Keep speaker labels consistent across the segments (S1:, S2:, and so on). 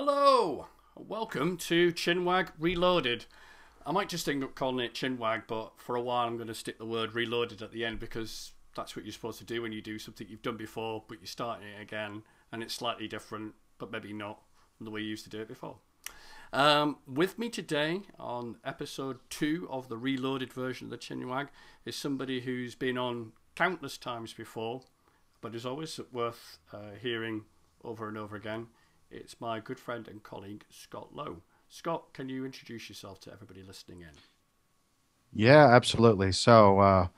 S1: Hello, welcome to Chinwag Reloaded. I might just end up calling it Chinwag, but for a while I'm going to stick the word reloaded at the end because that's what you're supposed to do when you do something you've done before, but you're starting it again, and it's slightly different, but maybe not the way you used to do it before. Um, with me today on episode two of the reloaded version of the Chinwag is somebody who's been on countless times before, but is always worth uh, hearing over and over again. It's my good friend and colleague Scott Lowe. Scott, can you introduce yourself to everybody listening in?
S2: Yeah, absolutely. So, uh,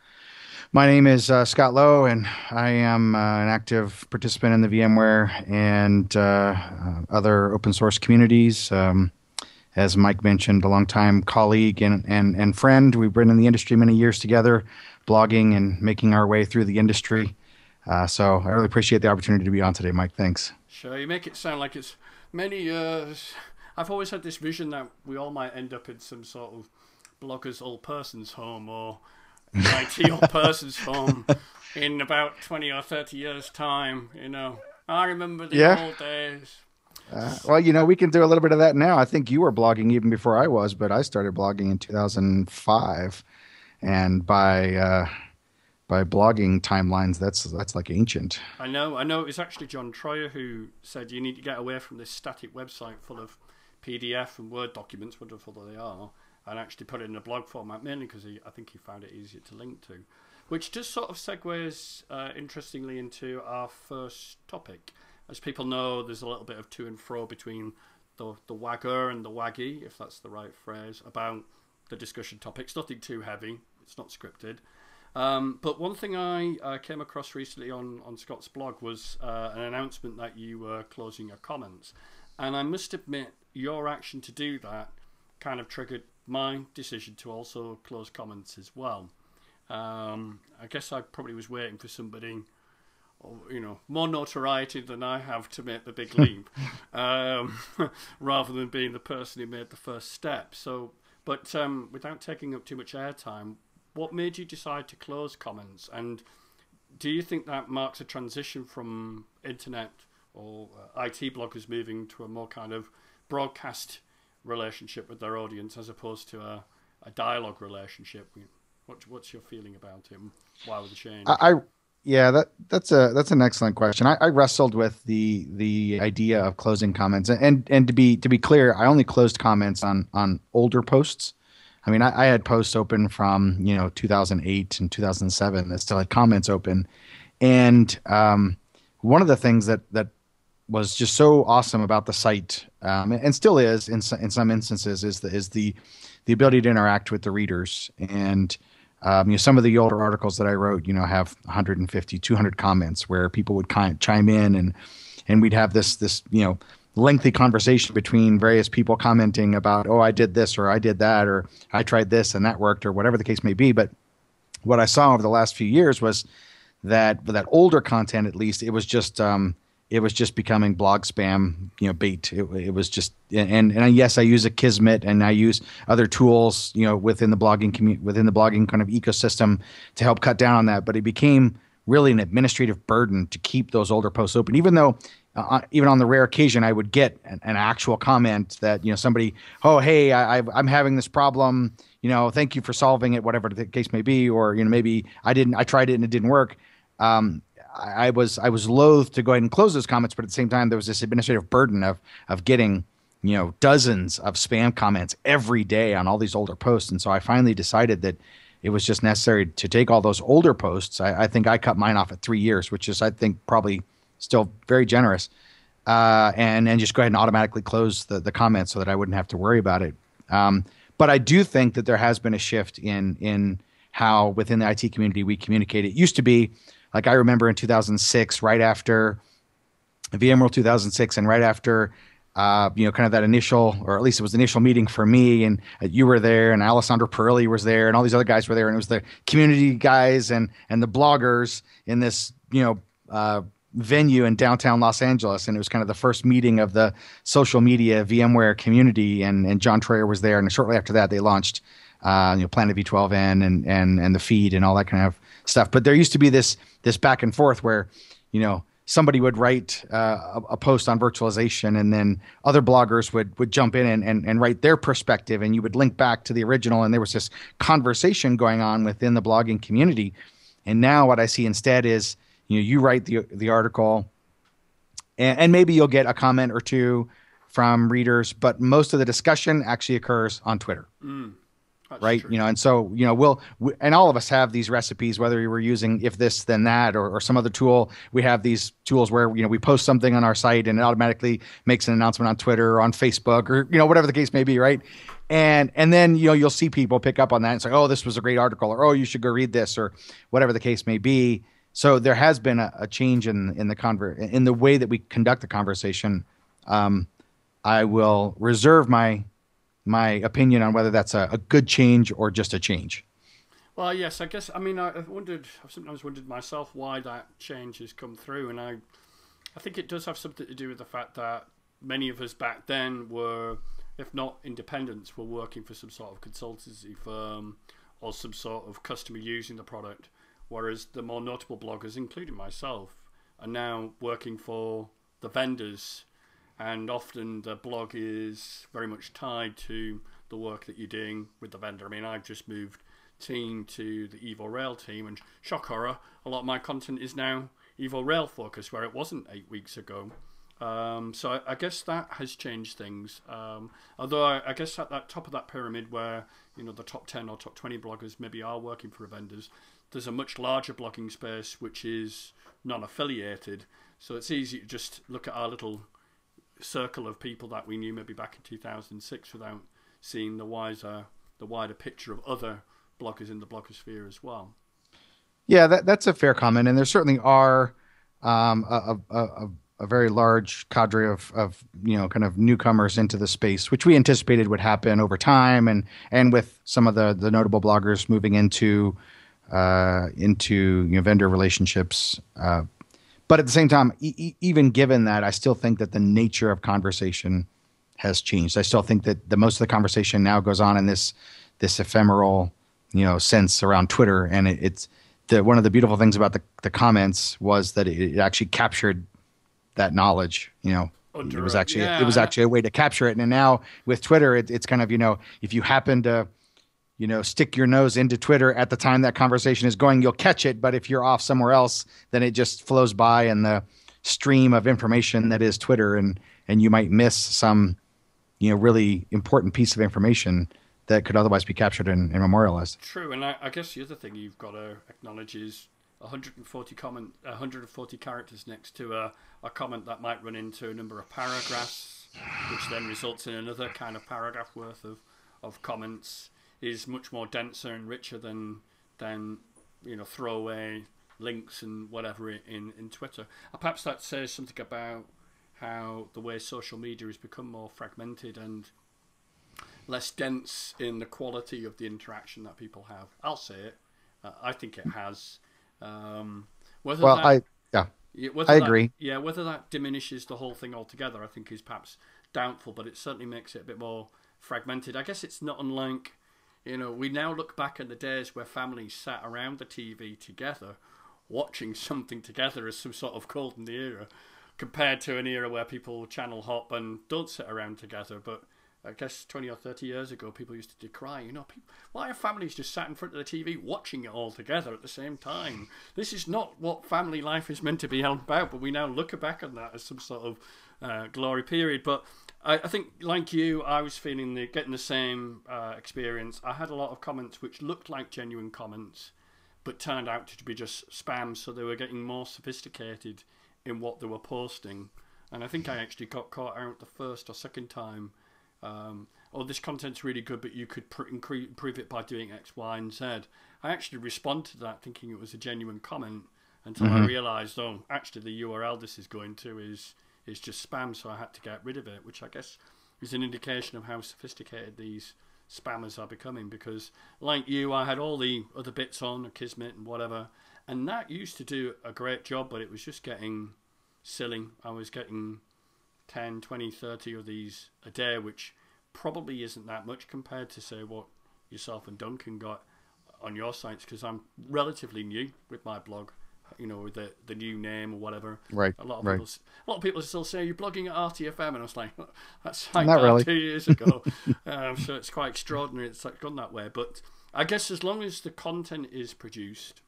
S2: my name is uh, Scott Lowe, and I am uh, an active participant in the VMware and uh, uh, other open source communities. Um, as Mike mentioned, a longtime colleague and, and, and friend. We've been in the industry many years together, blogging and making our way through the industry. Uh, so I really appreciate the opportunity to be on today, Mike. Thanks.
S1: Sure, you make it sound like it's many years. I've always had this vision that we all might end up in some sort of blogger's old person's home or IT old person's home in about 20 or 30 years' time, you know. I remember the yeah. old days.
S2: Uh, well, you know, we can do a little bit of that now. I think you were blogging even before I was, but I started blogging in 2005, and by uh, by blogging timelines, that's that's like ancient.
S1: I know, I know. It's actually John Troyer who said you need to get away from this static website full of PDF and Word documents, wonderful though they are, and actually put it in a blog format, mainly because I think he found it easier to link to. Which just sort of segues uh, interestingly into our first topic as people know, there's a little bit of to and fro between the the wagger and the waggy, if that's the right phrase, about the discussion topics. Nothing too heavy. It's not scripted. Um, but one thing I uh, came across recently on, on Scott's blog was uh, an announcement that you were closing your comments. And I must admit, your action to do that kind of triggered my decision to also close comments as well. Um, I guess I probably was waiting for somebody you know, more notoriety than I have to make the big leap, um, rather than being the person who made the first step. So, but um, without taking up too much airtime, what made you decide to close comments? And do you think that marks a transition from internet or uh, IT bloggers moving to a more kind of broadcast relationship with their audience as opposed to a, a dialogue relationship? What, what's your feeling about it? Why the change?
S2: I, yeah, that that's a that's an excellent question. I, I, wrestled with the the idea of closing comments, and and to be to be clear, I only closed comments on on older posts. I mean, I, I had posts open from you know 2008 and 2007 that still had comments open, and um, one of the things that that was just so awesome about the site, um, and still is in in some instances, is the is the the ability to interact with the readers. And um, you know, some of the older articles that I wrote, you know, have 150, 200 comments where people would kind of chime in and and we'd have this this you know lengthy conversation between various people commenting about, oh, I did this or I did that or I tried this and that worked or whatever the case may be. But what I saw over the last few years was that that older content, at least, it was just um, it was just becoming blog spam, you know, bait. It, it, was just, and and yes, I use Akismet and I use other tools, you know, within the blogging community, within the blogging kind of ecosystem to help cut down on that. But it became really an administrative burden to keep those older posts open, even though. Uh, uh even on the rare occasion, I would get an, an, actual comment that you know somebody, oh hey, I, I'm having this problem. You know, thank you for solving it, whatever the case may be, or you know maybe I didn't, I tried it and it didn't work. Um, I, I was I was loath to go ahead and close those comments, but at the same time, there was this administrative burden of of getting you know dozens of spam comments every day on all these older posts, and so I finally decided that it was just necessary to take all those older posts. I, I think I cut mine off at three years, which is I think probably still very generous, uh, and and just go ahead and automatically close the the comments so that I wouldn't have to worry about it. Um, but I do think that there has been a shift in in how within the IT community we communicate. It used to be like I remember in 2006, right after VMworld 2006, and right after uh, you know, kind of that initial, or at least it was the initial meeting for me, and uh, you were there, and Alessandro Perilli was there, and all these other guys were there, and it was the community guys and and the bloggers in this, you know, uh, venue in downtown Los Angeles, and it was kind of the first meeting of the social media VMware community, and and John Troyer was there, and shortly after that, they launched, uh, you know, Planet V12n and and and the feed and all that kind of stuff. But there used to be this this back and forth where, you know, somebody would write uh, a, post on virtualization and then other bloggers would would jump in and, and, and write their perspective and you would link back to the original and there was this conversation going on within the blogging community and now what i see instead is you know you write the the article and, and maybe you'll get a comment or two from readers but most of the discussion actually occurs on twitter
S1: mm.
S2: Right true. you know and so you know we'll we, and all of us have these recipes whether we're using if this then that or, or some other tool we have these tools where you know we post something on our site and it automatically makes an announcement on twitter or on facebook or you know whatever the case may be right and and then you know you'll see people pick up on that and say oh this was a great article or oh you should go read this or whatever the case may be so there has been a, a change in in the conver- in the way that we conduct the conversation um, i will reserve my my opinion on whether that's a, a good change or just a change.
S1: Well, yes, I guess. I mean, I've wondered. I've sometimes wondered myself why that change has come through, and I, I think it does have something to do with the fact that many of us back then were, if not independents, were working for some sort of consultancy firm or some sort of customer using the product, whereas the more notable bloggers, including myself, are now working for the vendors and often the blog is very much tied to the work that you're doing with the vendor. I mean, I've just moved team to the Evo Rail team, and shock horror, a lot of my content is now Evo Rail focused, where it wasn't eight weeks ago. Um, so I, I, guess that has changed things. Um, although I, I, guess at that top of that pyramid, where you know the top ten or top twenty bloggers maybe are working for vendors, there's a much larger blogging space which is non-affiliated. So it's easy to just look at our little circle of people that we knew maybe back in 2006 without seeing the wider the wider picture of other bloggers in the blogosphere as well.
S2: Yeah, that, that's a fair comment, and there certainly are um, a, a, a, a, very large cadre of, of you know kind of newcomers into the space, which we anticipated would happen over time, and and with some of the the notable bloggers moving into uh, into you know, vendor relationships. Uh, but at the same time, e- even given that, I still think that the nature of conversation has changed. I still think that the most of the conversation now goes on in this this ephemeral, you know, sense around Twitter, and it, it's the one of the beautiful things about the the comments was that it, it actually captured that knowledge. You know, Under, it was actually yeah. it was actually a way to capture it. And now with Twitter, it, it's kind of you know if you happen to you know, stick your nose into Twitter at the time that conversation is going, you'll catch it. But if you're off somewhere else, then it just flows by in the stream of information that is Twitter, and and you might miss some, you know, really important piece of information that could otherwise be captured and, and memorialized.
S1: True, and I, I, guess the other thing you've got to acknowledge is 140 comment, 140 characters next to a, a comment that might run into a number of paragraphs, which then results in another kind of paragraph worth of of comments is much more denser and richer than than you know throwaway links and whatever in in Twitter. Uh, perhaps that says something about how the way social media has become more fragmented and less dense in the quality of the interaction that people have. I'll say it. Uh, I think it has. Um,
S2: whether well, that, I yeah, I
S1: that,
S2: agree.
S1: Yeah, whether that diminishes the whole thing altogether, I think is perhaps doubtful. But it certainly makes it a bit more fragmented. I guess it's not unlike you know, we now look back at the days where families sat around the TV together, watching something together as some sort of golden era, compared to an era where people channel hop and don't sit around together. But I guess 20 or 30 years ago, people used to decry, you know, people, why are families just sat in front of the TV watching it all together at the same time? This is not what family life is meant to be all about, but we now look back on that as some sort of uh, glory period. But I, I, think, like you, I was feeling the getting the same uh, experience. I had a lot of comments which looked like genuine comments, but turned out to be just spam. So they were getting more sophisticated in what they were posting. And I think I actually got caught out the first or second time. Um, oh, this content's really good, but you could pr- improve it by doing X, Y, and Z. I actually responded to that thinking it was a genuine comment until mm-hmm. I realised, oh, actually the URL this is going to is is just spam, so I had to get rid of it, which I guess is an indication of how sophisticated these spammers are becoming. Because, like you, I had all the other bits on, Akismet and whatever, and that used to do a great job, but it was just getting silly. I was getting 10, 20, 30 of these a day, which probably isn't that much compared to, say, what yourself and Duncan got on your sites, because I'm relatively new with my blog you know, the the new name or whatever.
S2: Right.
S1: A lot of
S2: right.
S1: people, a lot of people still say you're blogging at RTFM, and I was like, that's like
S2: Not really.
S1: two years ago. um, so it's quite extraordinary. It's like gone that way, but I guess as long as the content is produced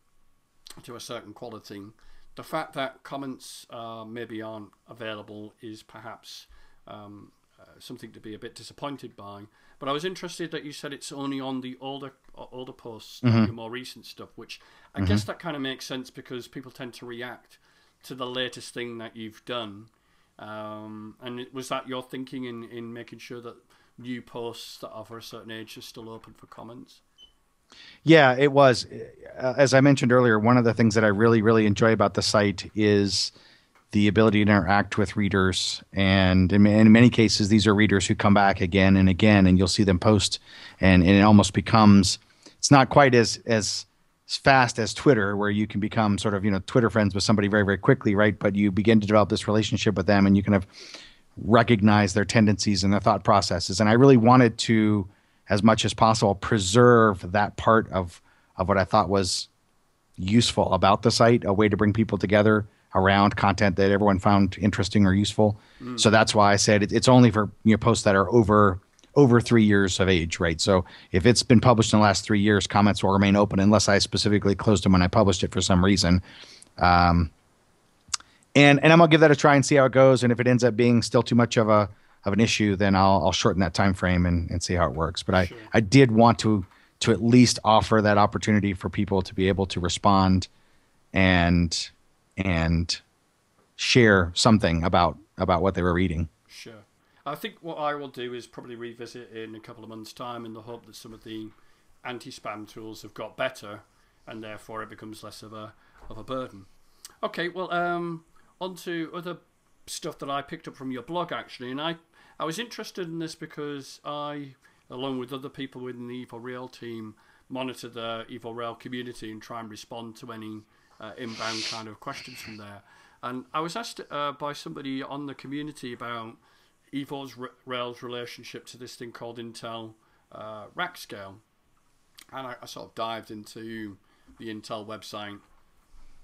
S1: to a certain quality, the fact that comments uh, maybe aren't available is perhaps um, uh, something to be a bit disappointed by. But I was interested that you said it's only on the older older posts,
S2: Mm-hmm.
S1: your more recent stuff, which I guess that kind of makes sense because people tend to react to the latest thing that you've done. Um, and was that your thinking in, in making sure that new posts that are for a certain age are still open for comments?
S2: Yeah, it was. Uh, as I mentioned earlier, one of the things that I really, really enjoy about the site is the ability to interact with readers. And in, in many cases, these are readers who come back again and again, and you'll see them post, and, and it almost becomes. It's not quite as as fast as Twitter, where you can become sort of you know Twitter friends with somebody very, very quickly, right? But you begin to develop this relationship with them, and you kind of recognize their tendencies and their thought processes. And I really wanted to, as much as possible, preserve that part of of what I thought was useful about the site, a way to bring people together around content that everyone found interesting or useful. So that's why I said it, it's only for you know posts that are over over three years of age, right? So if it's been published in the last three years, comments will remain open unless I specifically closed them when I published it for some reason. Um, and and I'm gonna give that a try and see how it goes. And if it ends up being still too much of a of an issue, then I'll I'll shorten that time frame and, and see how it works. But I
S1: Sure.
S2: I did want to to at least offer that opportunity for people to be able to respond and and share something about about what they were reading.
S1: Sure. I think what I will do is probably revisit in a couple of months' time in the hope that some of the anti-spam tools have got better, and therefore it becomes less of a of a burden. Okay, well, um, on to other stuff that I picked up from your blog actually, and I I was interested in this because I, along with other people within the Evo team, monitor the Evo community and try and respond to any uh, inbound kind of questions from there. And I was asked uh, by somebody on the community about Evo's R- Rail's relationship to this thing called Intel uh, Rack Scale, and I, I sort of dived into the Intel website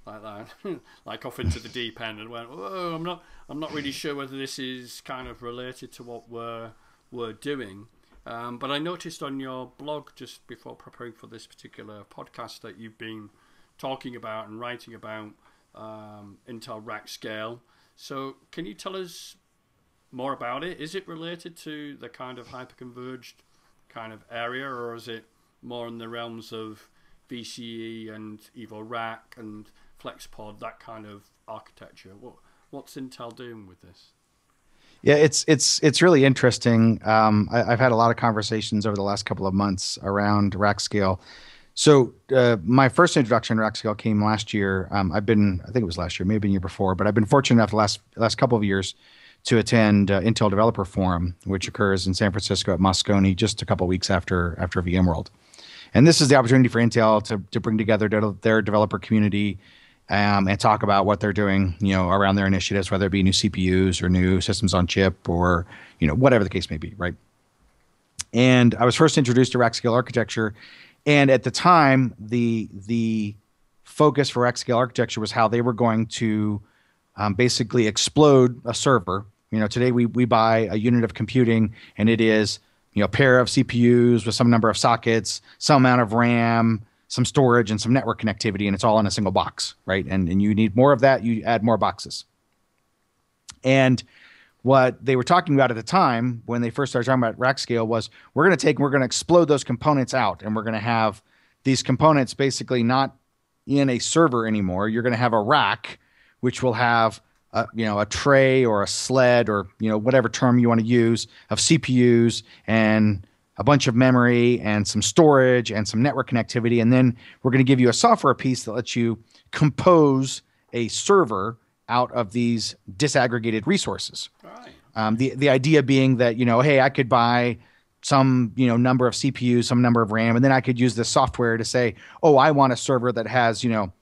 S1: like that, like off into the deep end, and went, "Whoa, I'm not, I'm not really sure whether this is kind of related to what we're we're doing." Um, but I noticed on your blog just before preparing for this particular podcast that you've been talking about and writing about um, Intel Rack Scale. So, can you tell us more about it? Is it related to the kind of hyperconverged kind of area, or is it more in the realms of VCE and Evo Rack and FlexPod, that kind of architecture? What what's Intel doing with this?
S2: Yeah, it's it's it's really interesting. Um, I, I've had a lot of conversations over the last couple of months around rack scale. So uh, my first introduction to rack scale came last year. Um, I've been, I think it was last year, maybe a year before, but I've been fortunate enough the last last couple of years to attend uh, Intel Developer Forum, which occurs in San Francisco at Moscone just a couple weeks after after VMworld. And this is the opportunity for Intel to to bring together their developer community um, and talk about what they're doing, you know, around their initiatives, whether it be new CPUs or new systems on chip or you know whatever the case may be, right? And I was first introduced to rack architecture, and at the time, the the focus for rack scale architecture was how they were going to um, basically explode a server. You know, today we we buy a unit of computing, and it is you know a pair of CPUs with some number of sockets, some amount of RAM, some storage, and some network connectivity, and it's all in a single box, right? And and you need more of that, you add more boxes. And what they were talking about at the time when they first started talking about rack scale was we're going to take we're going to explode those components out and we're going to have these components basically not in a server anymore. You're going to have a rack which will have a, you know a tray or a sled or you know whatever term you want to use of CPUs and a bunch of memory and some storage and some network connectivity. And then we're going to give you a software piece that lets you compose a server out of these disaggregated resources
S1: Right.
S2: um, the the idea being that you know, hey, I could buy some you know number of CPUs, some number of RAM, and then I could use this software to say, oh, I want a server that has you know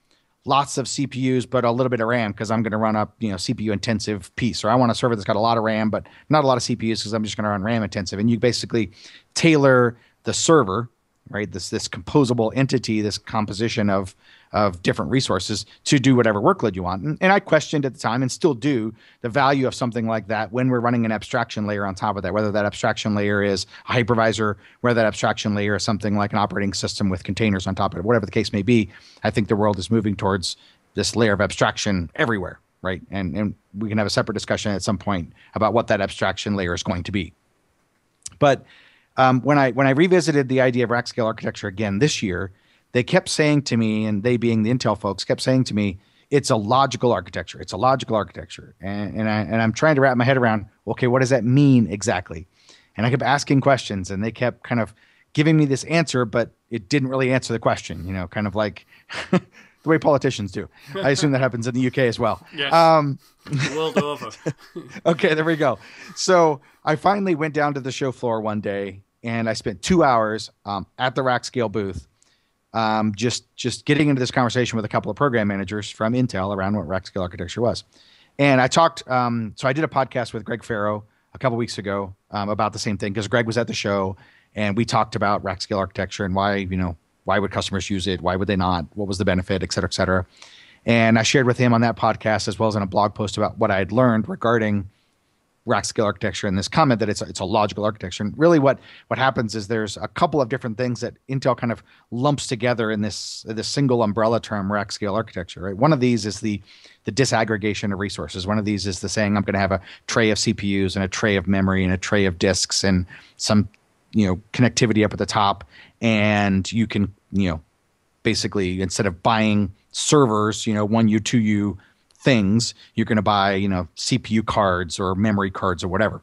S2: lots of CPUs but a little bit of RAM because I'm going to run a you know CPU intensive piece, or I want a server that's got a lot of RAM but not a lot of CPUs because I'm just going to run RAM intensive, and you basically tailor the server right? This this composable entity, this composition of of different resources to do whatever workload you want. And, and, I questioned at the time and still do the value of something like that when we're running an abstraction layer on top of that, whether that abstraction layer is a hypervisor, whether that abstraction layer is something like an operating system with containers on top of it, whatever the case may be. I think the world is moving towards this layer of abstraction everywhere, right? And and we can have a separate discussion at some point about what that abstraction layer is going to be. But um, when I when I revisited the idea of rack scale architecture again this year, they kept saying to me, and they being the Intel folks, kept saying to me, it's a logical architecture. It's a logical architecture, and and, I, and I'm trying to wrap my head around. Okay, what does that mean exactly? And I kept asking questions, and they kept kind of giving me this answer, but it didn't really answer the question. You know, kind of like the way politicians do. I assume that happens in the UK as well.
S1: Yes. Um, world over.
S2: okay, there we go. So I finally went down to the show floor one day and I spent two hours um, at the rack scale booth, um, just just getting into this conversation with a couple of program managers from Intel around what rack scale architecture was. And I talked. Um, so I did a podcast with Greg Ferro a couple weeks ago um, about the same thing because Greg was at the show, and we talked about rack scale architecture and why you know why would customers use it, why would they not, what was the benefit, et cetera, et cetera. And I shared with him on that podcast as well as in a blog post about what I had learned regarding rack scale architecture and this comment that it's a, it's a logical architecture. And really, what what happens is there's a couple of different things that Intel kind of lumps together in this this single umbrella term rack scale architecture. Right. One of these is the the disaggregation of resources. One of these is the saying I'm going to have a tray of CPUs and a tray of memory and a tray of disks and some you know connectivity up at the top, and you can you know basically instead of buying servers, you know, one U, two U things, you're going to buy, you know, CPU cards or memory cards or whatever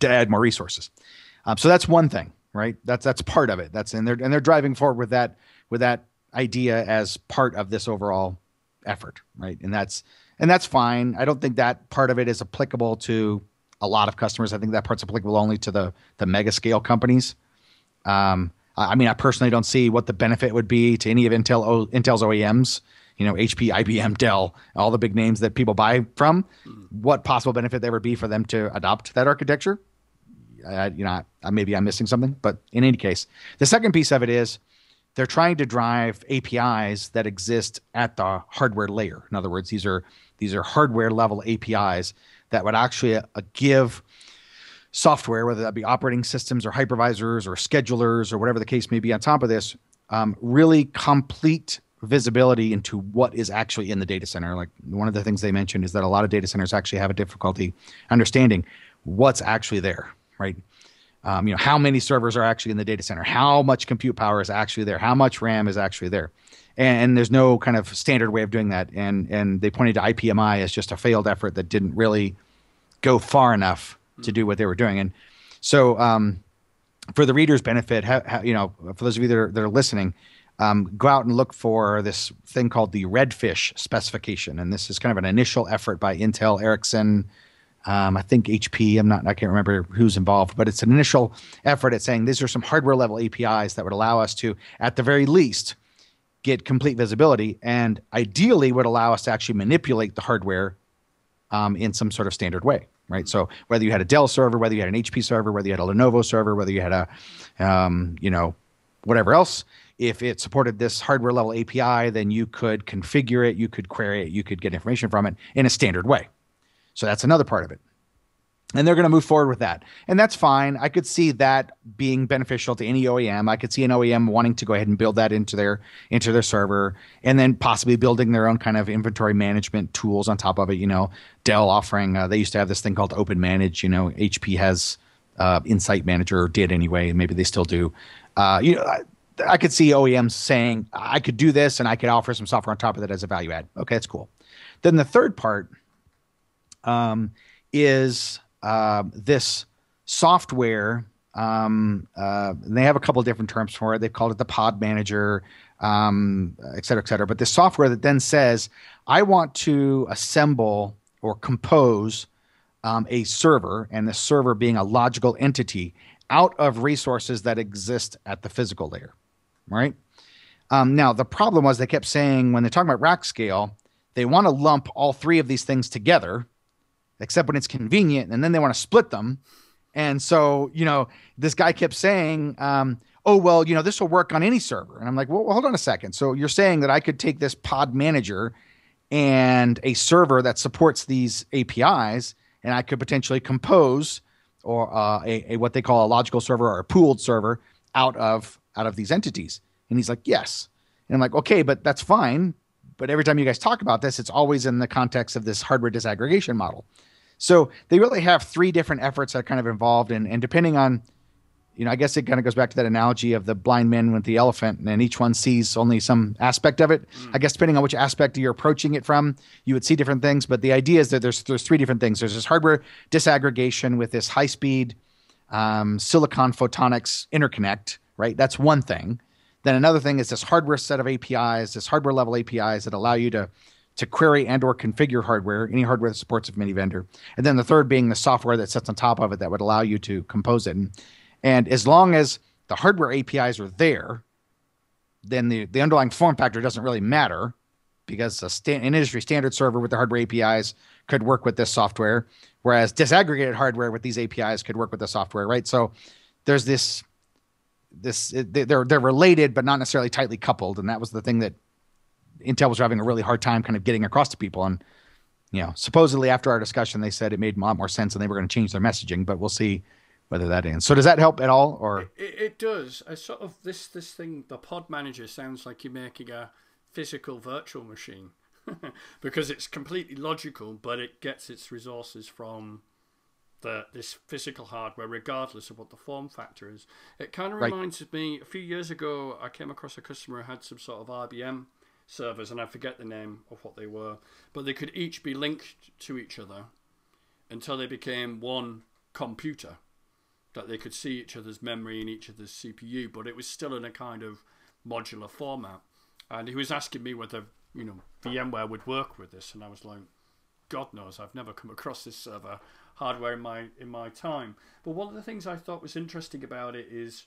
S2: to add more resources. Um, so that's one thing, right? That's that's part of it. That's and they're and they're driving forward with that with that idea as part of this overall effort, right? And that's and that's fine. I don't think that part of it is applicable to a lot of customers. I think that part's applicable only to the the mega scale companies. Um, I mean, I personally don't see what the benefit would be to any of Intel o, Intel's OEMs you know, HP, IBM, Dell, all the big names that people buy from, what possible benefit there would be for them to adopt that architecture? Uh, you know, maybe I'm missing something, but in any case, the second piece of it is they're trying to drive APIs that exist at the hardware layer. In other words, these are these are hardware level APIs that would actually uh, give software, whether that be operating systems or hypervisors or schedulers or whatever the case may be, on top of this, um, really complete visibility into what is actually in the data center. Like one of the things they mentioned is that a lot of data centers actually have a difficulty understanding what's actually there, right? Um, you know, how many servers are actually in the data center? How much compute power is actually there? How much RAM is actually there? And, and there's no kind of standard way of doing that. And and they pointed to IPMI as just a failed effort that didn't really go far enough to do what they were doing. And so, um, for the reader's benefit, ha, ha, you know, for those of you that are, that are listening, um, go out and look for this thing called the Redfish specification, and this is kind of an initial effort by Intel, Ericsson, um, I think HP. I'm not. I can't remember who's involved, but it's an initial effort at saying these are some hardware level APIs that would allow us to, at the very least, get complete visibility, and ideally would allow us to actually manipulate the hardware um, in some sort of standard way right? So whether you had a Dell server, whether you had an HP server, whether you had a Lenovo server, whether you had a, um, you know, whatever else, if it supported this hardware level API, then you could configure it, you could query it, you could get information from it in a standard way. So that's another part of it. And they're going to move forward with that. And that's fine. I could see that being beneficial to any OEM. I could see an OEM wanting to go ahead and build that into their into their server and then possibly building their own kind of inventory management tools on top of it, you know. Dell offering uh, they used to have this thing called Open Manage, you know, HP has uh, Insight Manager or did anyway, maybe they still do. Uh, you know, I could see OEMs saying, I could do this and I could offer some software on top of that as a value add. Okay, that's cool. Then the third part um, is uh, this software. Um, uh, they have a couple different terms for it. They've called it the pod manager, um, et cetera, et cetera. But this software that then says, I want to assemble or compose um, a server, and the server being a logical entity out of resources that exist at the physical layer right? Um, now, the problem was they kept saying when they're talking about rack scale, they want to lump all three of these things together, except when it's convenient, and then they want to split them. And so, you know, this guy kept saying, um, oh well, you know, this will work on any server. And I'm like, well, hold on a second. So you're saying that I could take this pod manager and a server that supports these APIs, and I could potentially compose or uh, a, a what they call a logical server or a pooled server out of out of these entities. And he's like, yes. And I'm like, okay, but that's fine. But every time you guys talk about this, it's always in the context of this hardware disaggregation model. So they really have three different efforts that are kind of involved, and, and depending on you know, I guess it kind of goes back to that analogy of the blind man with the elephant, and each one sees only some aspect of it. Mm. I guess depending on which aspect you're approaching it from, you would see different things. But the idea is that there's there's three different things. There's this hardware disaggregation with this high speed um, silicon photonics interconnect, right? That's one thing. Then another thing is this hardware set of APIs, this hardware level APIs that allow you to to query and or configure hardware, any hardware that supports a mini vendor. And then the third being the software that sits on top of it that would allow you to compose it. And, and as long as the hardware APIs are there, then the, the underlying form factor doesn't really matter because sta- an industry standard server with the hardware APIs could work with this software, whereas disaggregated hardware with these APIs could work with the software, right? So there's this this they're they're related but not necessarily tightly coupled, and that was the thing that Intel was having a really hard time kind of getting across to people. And you know, supposedly after our discussion, they said it made a lot more sense and they were going to change their messaging, but we'll see whether that ends. So does that help at all, or
S1: it, it, does? I sort of this this thing. The pod manager sounds like you're making a physical virtual machine because it's completely logical, but it gets its resources from the this physical hardware, regardless of what the form factor is. It kind of reminds right. me. A few years ago, I came across a customer who had some sort of IBM servers, and I forget the name of what they were, but they could each be linked to each other until they became one computer that they could see each other's memory and each other's CPU, but it was still in a kind of modular format. And he was asking me whether you know VMware would work with this, and I was like, God knows, I've never come across this server hardware in my in my time. But one of the things I thought was interesting about it is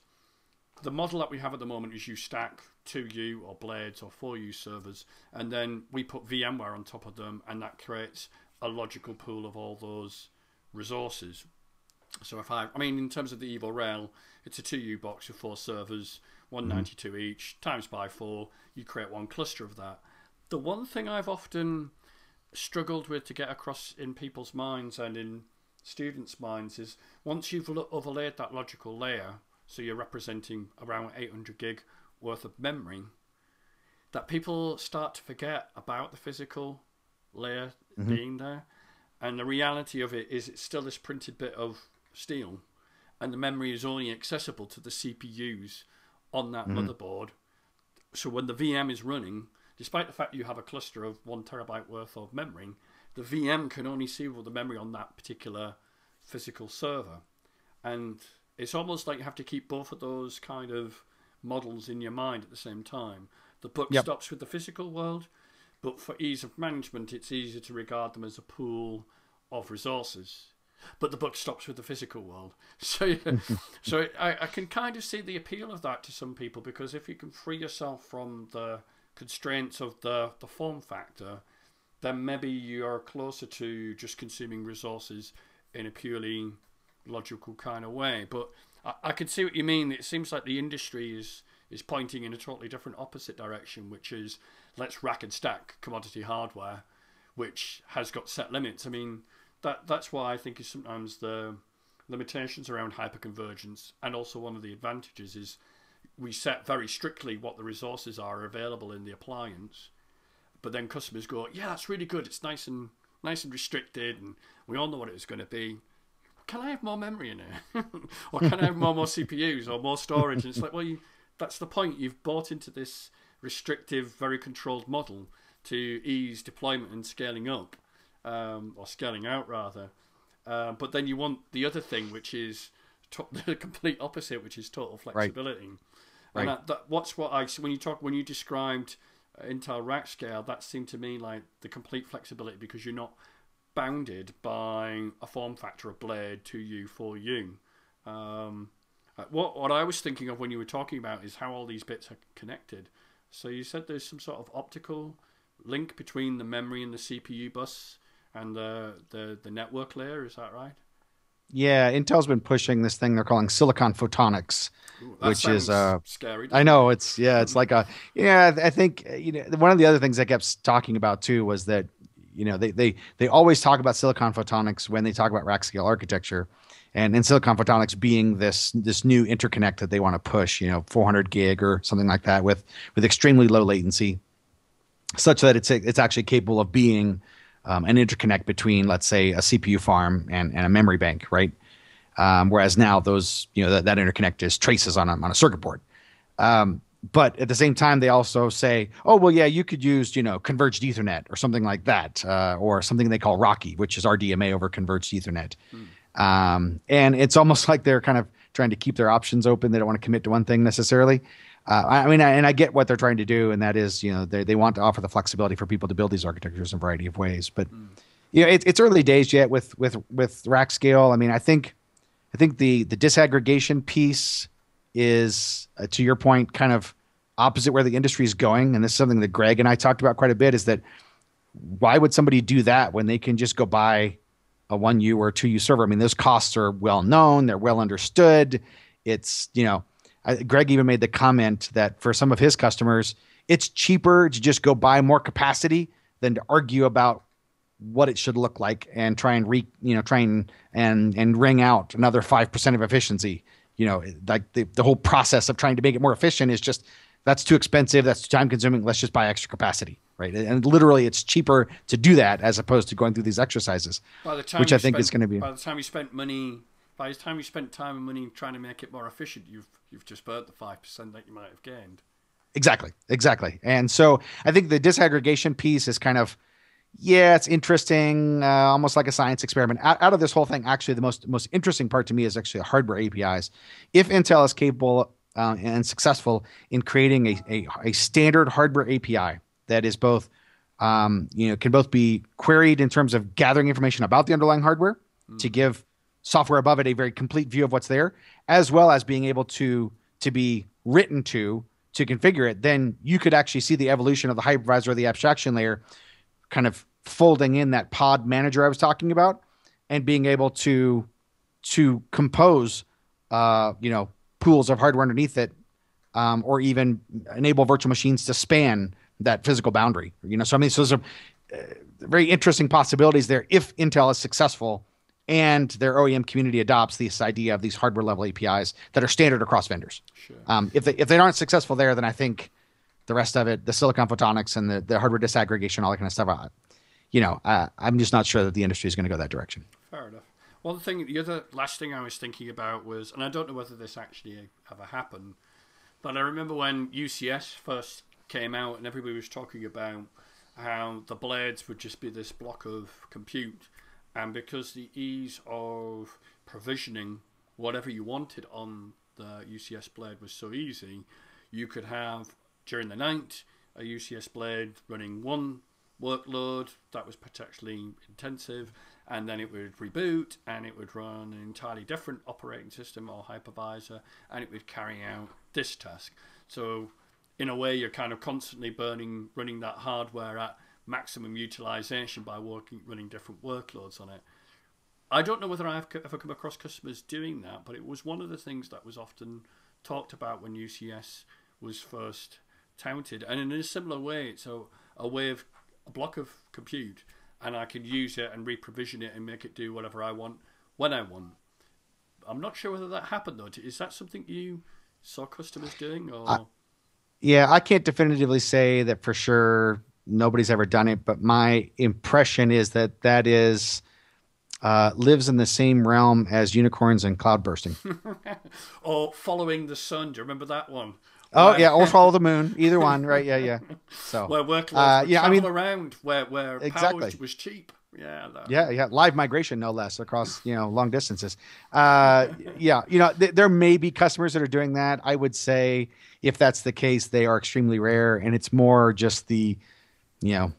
S1: the model that we have at the moment is you stack 2U or Blades or 4U servers, and then we put VMware on top of them, and that creates a logical pool of all those resources. So if I, I mean, in terms of the evo-rail, it's a 2U box with four servers, 192 mm-hmm. each, times by four, you create one cluster of that. The one thing I've often struggled with to get across in people's minds and in students' minds is once you've overlaid that logical layer, so you're representing around 800 gig worth of memory, that people start to forget about the physical layer mm-hmm. being there. And the reality of it is it's still this printed bit of steel, and the memory is only accessible to the CPUs on that mm-hmm. motherboard. So when the VM is running, despite the fact you have a cluster of one terabyte worth of memory, the VM can only see all the memory on that particular physical server. And it's almost like you have to keep both of those kind of models in your mind at the same time. The book yep. stops with the physical world, but for ease of management, it's easier to regard them as a pool of resources but the book stops with the physical world. So, so I, I can kind of see the appeal of that to some people because if you can free yourself from the constraints of the the form factor, then maybe you're closer to just consuming resources in a purely logical kind of way. But I, I can see what you mean. It seems like the industry is is pointing in a totally different opposite direction, which is let's rack and stack commodity hardware, which has got set limits. I mean that that's why I think is sometimes the limitations around hyperconvergence, and also one of the advantages is we set very strictly what the resources are available in the appliance, but then customers go, yeah, that's really good. It's nice and nice and restricted, and we all know what it's going to be. Can I have more memory in it, or can I have more more CPUs or more storage? And it's like, well, you, that's the point. You've bought into this restrictive, very controlled model to ease deployment and scaling up um, or scaling out rather. Uh, but then you want the other thing, which is to- the complete opposite, which is total flexibility. Right. And right. That, that, what's what I when you talk when you described Intel rack scale, that seemed to me like the complete flexibility because you're not bounded by a form factor of blade 2U, 4U. Um, uh, what what I was thinking of when you were talking about is how all these bits are connected. So you said there's some sort of optical link between the memory and the CPU bus and the, the, the network layer. Is that right?
S2: Yeah, Intel's been pushing this thing they're calling silicon photonics.
S1: Ooh,
S2: which is uh,
S1: scary.
S2: I know it's yeah, it's like a yeah. I think you know one of the other things I kept talking about too was that you know they they they always talk about silicon photonics when they talk about rack scale architecture, and in silicon photonics being this this new interconnect that they want to push, you know, 400 gig or something like that with with extremely low latency, such that it's it's actually capable of being um, an interconnect between, let's say, a CPU farm and, and a memory bank, right? Um, whereas now those, you know, that, that interconnect is traces on a, on a circuit board. Um, but at the same time, they also say, oh, well, yeah, you could use, you know, converged Ethernet or something like that, uh, or something they call RoCE, which is RDMA over converged Ethernet. Um, and it's almost like they're kind of trying to keep their options open. They don't want to commit to one thing necessarily. Uh, I mean, I, and I get what they're trying to do, and that is, you know, they, they want to offer the flexibility for people to build these architectures in a variety of ways. But you know, it, it's early days yet with with with rack scale. I mean, I think I think the the disaggregation piece is, uh, to your point, kind of opposite where the industry is going, and this is something that Greg and I talked about quite a bit. Is that why would somebody do that when they can just go buy a one U or two U server? I mean, those costs are well known, they're well understood. It's you know, I, Greg even made the comment that for some of his customers, it's cheaper to just go buy more capacity than to argue about what it should look like and try and re you know try and and and wring out another five percent of efficiency. You know, like the, the whole process of trying to make it more efficient is just that's too expensive, that's too time consuming. Let's just buy extra capacity, right? And literally, it's cheaper to do that as opposed to going through these exercises,
S1: By the time
S2: which I think
S1: spent-
S2: is going to be.
S1: By the time you spent money, by the time you spent time and money trying to make it more efficient, you've you've just burnt the five percent that you might have gained.
S2: Exactly, exactly. And so I think the disaggregation piece is kind of, yeah, it's interesting, uh, almost like a science experiment. Out, out of this whole thing, actually, the most most interesting part to me is actually the hardware APIs. If Intel is capable uh, and successful in creating a, a, a standard hardware API that is both, um, you know, can both be queried in terms of gathering information about the underlying hardware to give software above it a very complete view of what's there, as well as being able to to be written to to configure it, then you could actually see the evolution of the hypervisor or the abstraction layer kind of folding in that pod manager I was talking about and being able to to compose uh, you know pools of hardware underneath it um, or even enable virtual machines to span that physical boundary you know so I mean so those are uh, very interesting possibilities there if Intel is successful and their OEM community adopts this idea of these hardware level APIs that are standard across vendors.
S1: Sure.
S2: Um, if they if they aren't successful there, then I think the rest of it, the silicon photonics and the, the hardware disaggregation, all that kind of stuff, uh, you know, uh, I'm just not sure that the industry is going to go that direction.
S1: Fair enough. Well, the thing, the other last thing I was thinking about was, and I don't know whether this actually ever happened, but I remember when UCS first came out and everybody was talking about how the blades would just be this block of compute, and because the ease of provisioning whatever you wanted on the UCS blade was so easy, you could have during the night a UCS blade running one workload that was potentially intensive, and then it would reboot and it would run an entirely different operating system or hypervisor, and it would carry out this task. So, in a way, you're kind of constantly burning, running that hardware at maximum utilization by working, running different workloads on it. I don't know whether I've ever come across customers doing that, but it was one of the things that was often talked about when UCS was first touted. And in a similar way, it's a, a way of a block of compute, and I can use it and reprovision it and make it do whatever I want when I want. I'm not sure whether that happened though. Is that something you saw customers doing, or
S2: I- Yeah, I can't definitively say that for sure nobody's ever done it, but my impression is that that is uh, lives in the same realm as unicorns and cloud bursting.
S1: or following the sun? Do you remember that one?
S2: oh
S1: Where-
S2: yeah, or follow the moon. Either one, right? Yeah, yeah. So
S1: where workloads
S2: Uh, yeah, I mean-
S1: around where where
S2: Exactly.
S1: power was cheap. Yeah, that,
S2: Yeah, yeah, live migration no less across you know long distances. Uh, yeah, you know th- there may be customers that are doing that. I would say if that's the case, they are extremely rare, and it's more just the you know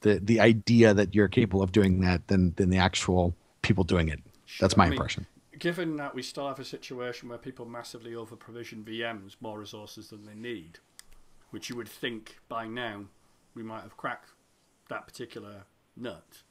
S2: the the idea that you're capable of doing that than than the actual people doing it. That's my
S1: I mean,
S2: impression.
S1: Given that we still have a situation where people massively over provision VMs more resources than they need, which you would think by now we might have cracked that particular nut.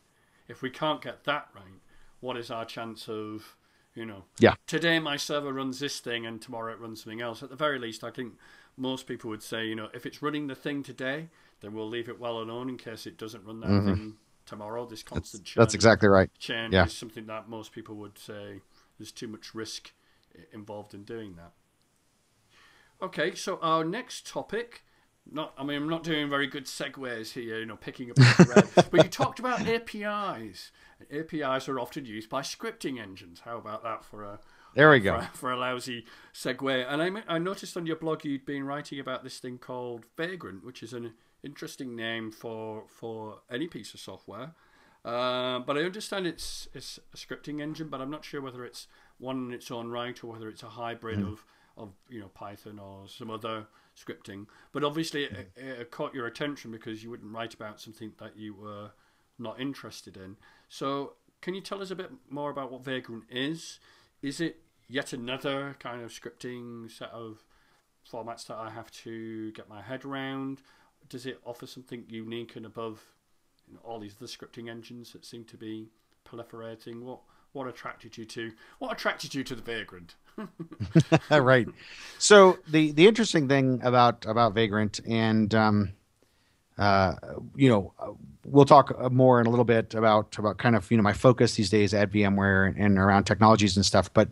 S1: If we can't get that right, what is our chance of You know,
S2: Yeah.
S1: today my server runs this thing and tomorrow it runs something else. At the very least, I think most people would say, you know, if it's running the thing today, then we'll leave it well alone in case it doesn't run that thing tomorrow. This constant
S2: Mm-hmm. That's exactly right.
S1: change
S2: Yeah.
S1: is something that most people would say there's too much risk involved in doing that. Okay, so our next topic. Not, I mean, I'm not doing very good segues here, you know, picking up but you talked about APIs. APIs are often used by scripting engines. How about that for a
S2: There we go.
S1: for, for a lousy segue. And I, I noticed on your blog you'd been writing about this thing called Vagrant, which is an interesting name for for any piece of software. Uh, but I understand it's it's a scripting engine, but I'm not sure whether it's one in its own right or whether it's a hybrid of of you know Python or some other scripting. But obviously, it, it caught your attention because you wouldn't write about something that you were not interested in. So, can you tell us a bit more about what Vagrant is? Is it yet another kind of scripting set of formats that I have to get my head around? Does it offer something unique and above you know, all these other scripting engines that seem to be proliferating? What what attracted you to what attracted you to the Vagrant?
S2: right. So the the interesting thing about about Vagrant and um, uh, you know we'll talk more in a little bit about about kind of you know my focus these days at VMware and, around technologies and stuff, but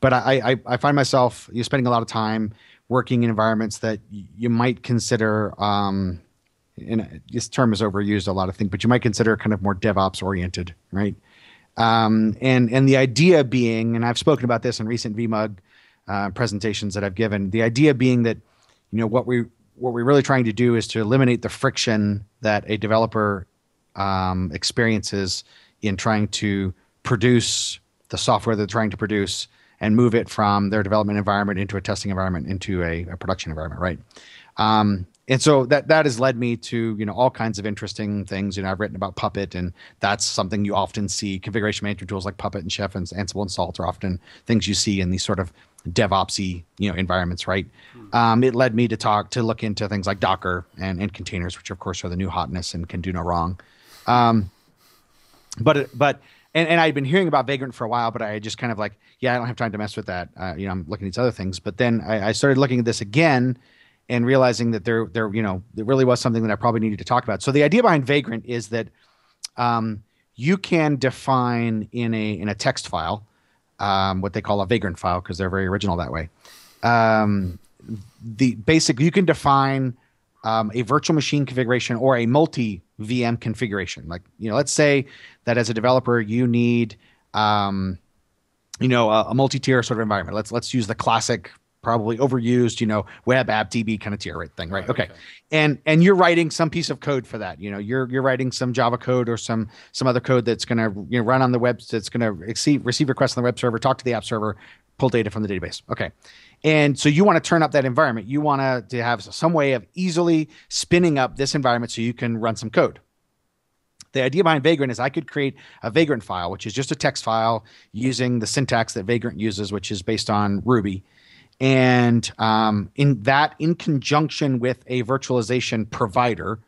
S2: but I, I, I find myself you know, spending a lot of time working environments that you might consider um, and this term is overused a lot of things, but you might consider kind of more DevOps oriented, right? Um, and and the idea being, and I've spoken about this in recent VMUG uh, presentations that I've given. The idea being that you know what we what we're really trying to do is to eliminate the friction that a developer um, experiences in trying to produce the software they're trying to produce and move it from their development environment into a testing environment into a, a production environment, right? Um, and so that that has led me to you know all kinds of interesting things. You know, I've written about Puppet, and that's something you often see. Configuration management tools like Puppet and Chef and Ansible and Salt are often things you see in these sort of DevOpsy you know environments, right? Um, it led me to talk to look into things like Docker and, and containers, which of course are the new hotness and can do no wrong. Um, but but and, and I'd been hearing about Vagrant for a while, but I just kind of like, yeah, I don't have time to mess with that. Uh, you know, I'm looking at these other things. But then I, I started looking at this again and realizing that there there you know there really was something that I probably needed to talk about. So the idea behind Vagrant is that um, you can define in a in a text file um, what they call a Vagrant file because they're very original that way. Um, the basic you can define um, a virtual machine configuration or a multi VM configuration. Like you know, let's say that as a developer you need um, you know a, a multi-tier sort of environment. Let's let's use the classic, probably overused, you know, web app DB kind of tier right thing, right?
S1: Right,
S2: okay.
S1: okay.
S2: And and you're writing some piece of code for that. You know, you're you're writing some Java code or some some other code that's going to you know run on the web. That's going to receive receive requests on the web server, talk to the app server, pull data from the database. Okay. And so you want to turn up that environment. You want to, have some way of easily spinning up this environment so you can run some code. The idea behind Vagrant is I could create a Vagrant file, which is just a text file using the syntax that Vagrant uses, which is based on Ruby. And um, in that, in conjunction with a virtualization provider,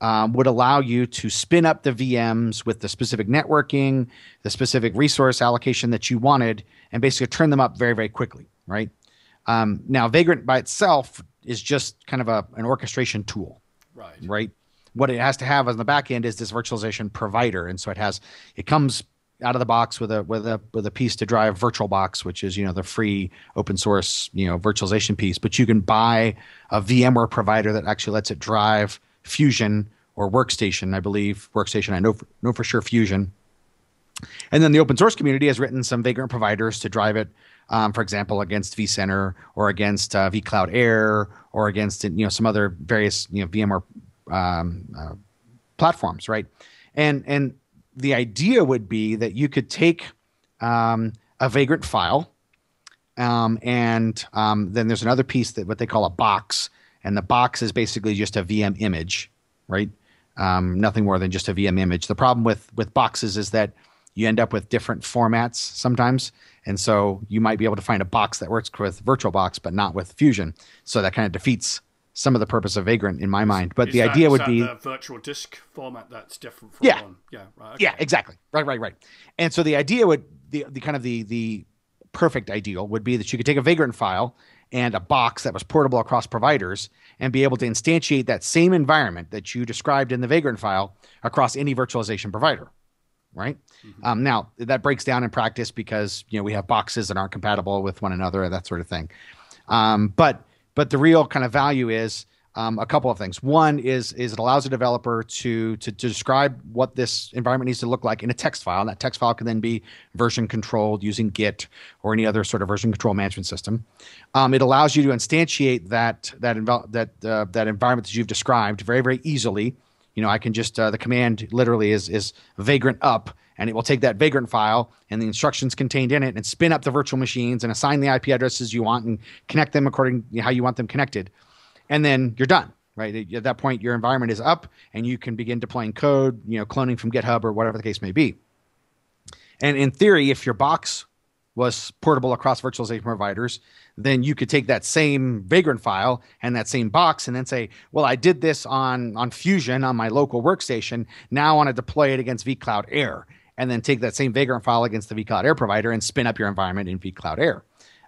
S2: um, would allow you to spin up the VMs with the specific networking, the specific resource allocation that you wanted, and basically turn them up very, very quickly, right? Um, now, Vagrant by itself is just kind of a, an orchestration tool
S1: Right.
S2: right? What it has to have on the back end is this virtualization provider, and so it has it comes out of the box with a with a with a piece to drive VirtualBox, which is you know the free open source you know virtualization piece. But you can buy a VMware provider that actually lets it drive Fusion or Workstation, I believe Workstation. I know for, know for sure Fusion. And then the open source community has written some Vagrant providers to drive it, um, for example, against vCenter or against uh, vCloud Air or against you know some other various you know VMware um, uh, platforms, right? And and the idea would be that you could take um, a Vagrant file, um, and um, then there's another piece that what they call a box, and the box is basically just a VM image, right? Um, nothing more than just a VM image. The problem with with boxes is that you end up with different formats sometimes, and so you might be able to find a box that works with VirtualBox, but not with Fusion. So that kind of defeats some of the purpose of Vagrant in my mind. But
S1: Is
S2: the
S1: that-
S2: idea would be
S1: the virtual disk format that's different from
S2: Yeah.
S1: one. Yeah, right. okay.
S2: yeah, exactly. Right, right, right. And so the idea would the the kind of the the perfect ideal would be that you could take a Vagrant file and a box that was portable across providers and be able to instantiate that same environment that you described in the Vagrant file across any virtualization provider. Right um, now, that breaks down in practice because you know we have boxes that aren't compatible with one another and that sort of thing. Um, but but the real kind of value is um, a couple of things. One is is it allows a developer to, to to describe what this environment needs to look like in a text file. And that text file can then be version controlled using Git or any other sort of version control management system. Um, it allows you to instantiate that that that uh, that environment that you've described very very easily. You know, I can just uh, the command literally is is vagrant up, and it will take that vagrant file and the instructions contained in it and spin up the virtual machines and assign the IP addresses you want and connect them according to how you want them connected, and then you're done. Right at that point, your environment is up, and you can begin deploying code. You know, cloning from GitHub or whatever the case may be. And in theory, if your box was portable across virtualization providers, then you could take that same Vagrant file and that same box and then say, well, I did this on, on Fusion on my local workstation. Now I want to deploy it against vCloud Air. And then take that same Vagrant file against the vCloud Air provider and spin up your environment in vCloud Air.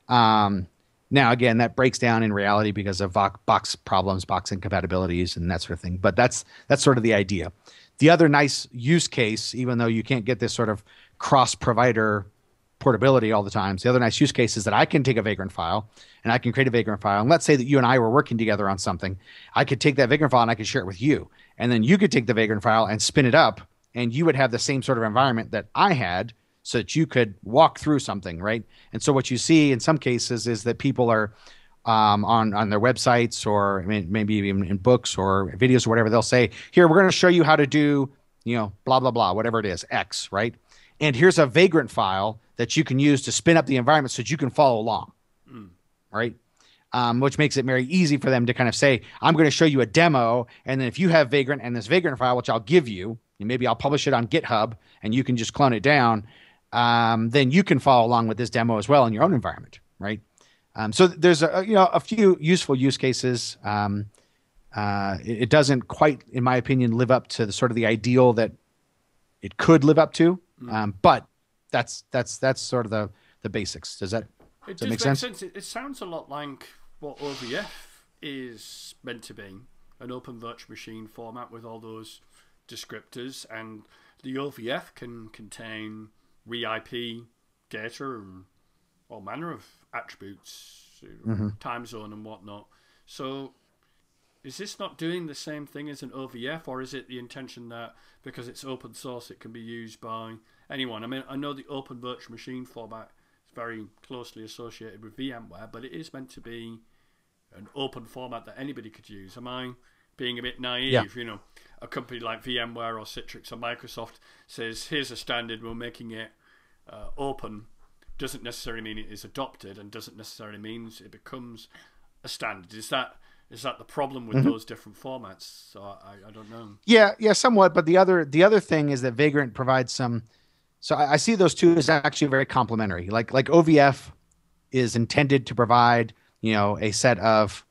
S2: Um, now, again, that breaks down in reality because of box problems, box incompatibilities, and that sort of thing. But that's that's sort of the idea. The other nice use case, even though you can't get this sort of cross-provider portability all the time, the other nice use case is that I can take a Vagrant file and I can create a Vagrant file. And let's say that you and I were working together on something. I could take that Vagrant file and I could share it with you, and then you could take the Vagrant file and spin it up, and you would have the same sort of environment that I had so that you could walk through something, right? And so what you see in some cases is that people are um, on on their websites or maybe even in books or videos or whatever. They'll say, "Here, we're going to show you how to do, you know, blah blah blah, whatever it is, X, right? And here's a Vagrant file that you can use to spin up the environment so that you can follow along, right?" Um, which makes it very easy for them to kind of say, I'm going to show you a demo. And then if you have Vagrant and this Vagrant file, which I'll give you, and maybe I'll publish it on GitHub and you can just clone it down, um, then you can follow along with this demo as well in your own environment, right? Um, so there's a you know a few useful use cases. Um, uh, it, it doesn't quite, in my opinion, live up to the sort of the ideal that it could live up to, um, but that's that's that's sort of the the basics. Does that
S1: It
S2: Does that make
S1: make
S2: sense?
S1: It, it sounds a lot like what OVF is meant to be an open virtual machine format with all those descriptors, and the OVF can contain re-IP data and all manner of attributes,
S2: Mm-hmm.
S1: time zone and whatnot. So, is this not doing the same thing as an OVF, or is it the intention that because it's open source, it can be used by anyone? I mean, I know the open virtual machine format is very closely associated with VMware, but it is meant to be an open format that anybody could use. Am I being a bit naive?
S2: Yeah.
S1: You know, a company like VMware or Citrix or Microsoft says, "Here's a standard. We're making it uh, open." Doesn't necessarily mean it is adopted, and doesn't necessarily means it becomes a standard. Is that is that the problem
S2: Mm-hmm.
S1: with those different formats? So I, I don't know.
S2: Yeah, yeah, somewhat. But the other the other thing is that Vagrant provides some. So I, I see those two as actually very complementary. Like like OVF is intended to provide you know a set of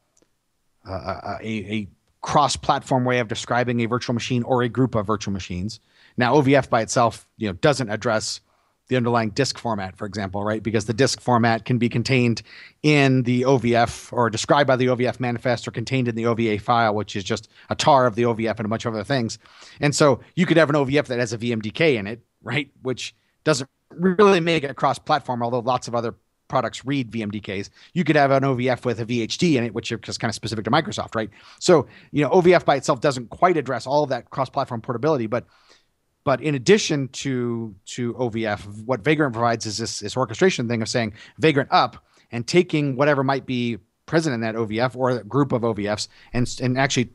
S2: uh, a, a cross platform way of describing a virtual machine or a group of virtual machines. Now OVF by itself you know doesn't address the underlying disk format, for example, right? Because the disk format can be contained in the OVF or described by the OVF manifest or contained in the OVA file, which is just a tar of the OVF and a bunch of other things. And so you could have an OVF that has a VMDK in it, right? Which doesn't really make it cross platform, although lots of other products read VMDKs. You could have an OVF with a VHD in it, which is kind of specific to Microsoft, right? So, you know, OVF by itself doesn't quite address all of that cross platform portability, but but in addition to to OVF, what Vagrant provides is this, this orchestration thing of saying Vagrant up and taking whatever might be present in that OVF or a group of OVFs and and actually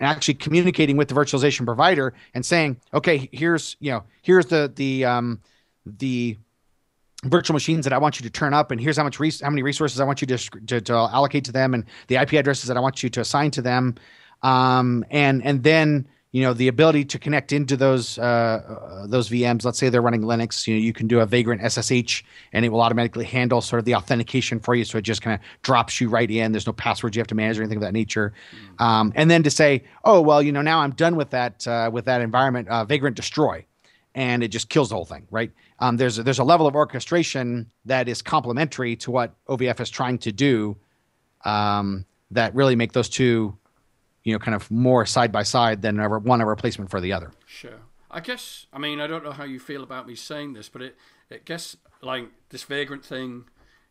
S2: actually communicating with the virtualization provider and saying, okay, here's you know here's the the um, the virtual machines that I want you to turn up, and here's how much res- how many resources I want you to, to to allocate to them, and the IP addresses that I want you to assign to them, um, and and then you know the ability to connect into those uh, uh, those VMs. Let's say they're running Linux. You know, you can do a Vagrant SSH, and it will automatically handle sort of the authentication for you. So it just kind of drops you right in. There's no passwords you have to manage or anything of that nature. Mm. Um, and then to say, oh well, you know, now I'm done with that uh, with that environment. Uh, Vagrant destroy, and it just kills the whole thing, right? Um, there's a, there's a level of orchestration that is complementary to what OVF is trying to do. Um, that really make those two you know, kind of more side by side than a, one a replacement for the other.
S1: Sure. I guess. I mean, I don't know how you feel about me saying this, but it, it guess like this vagrant thing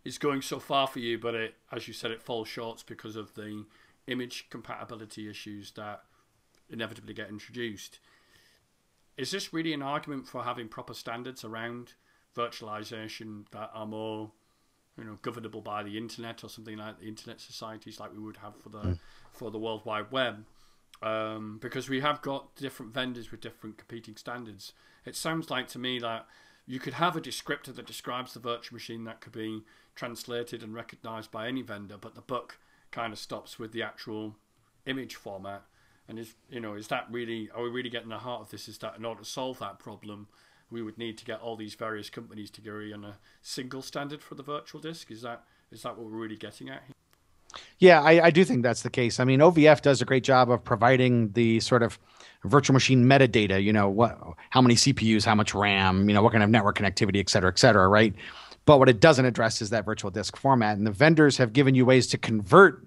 S1: is going so far for you, but it, as you said, it falls short because of the image compatibility issues that inevitably get introduced. Is this really an argument for having proper standards around virtualization that are more you know, governable by the internet or something like the internet societies, like we would have for the mm. For the World Wide Web, um, because we have got different vendors with different competing standards. It sounds like to me that you could have a descriptor that describes the virtual machine that could be translated and recognized by any vendor, but the book kind of stops with the actual image format. And is you know is that really are we really getting the heart of this? Is that in order to solve that problem? we would need to get all these various companies to agree on a single standard for the virtual disk. Is that is that what we're really getting at? Here?
S2: Yeah, I, I, do think that's the case. I mean, OVF does a great job of providing the sort of virtual machine metadata. You know, what, how many CPUs, how much RAM, you know, what kind of network connectivity, et cetera, et cetera, right? But what it doesn't address is that virtual disk format. And the vendors have given you ways to convert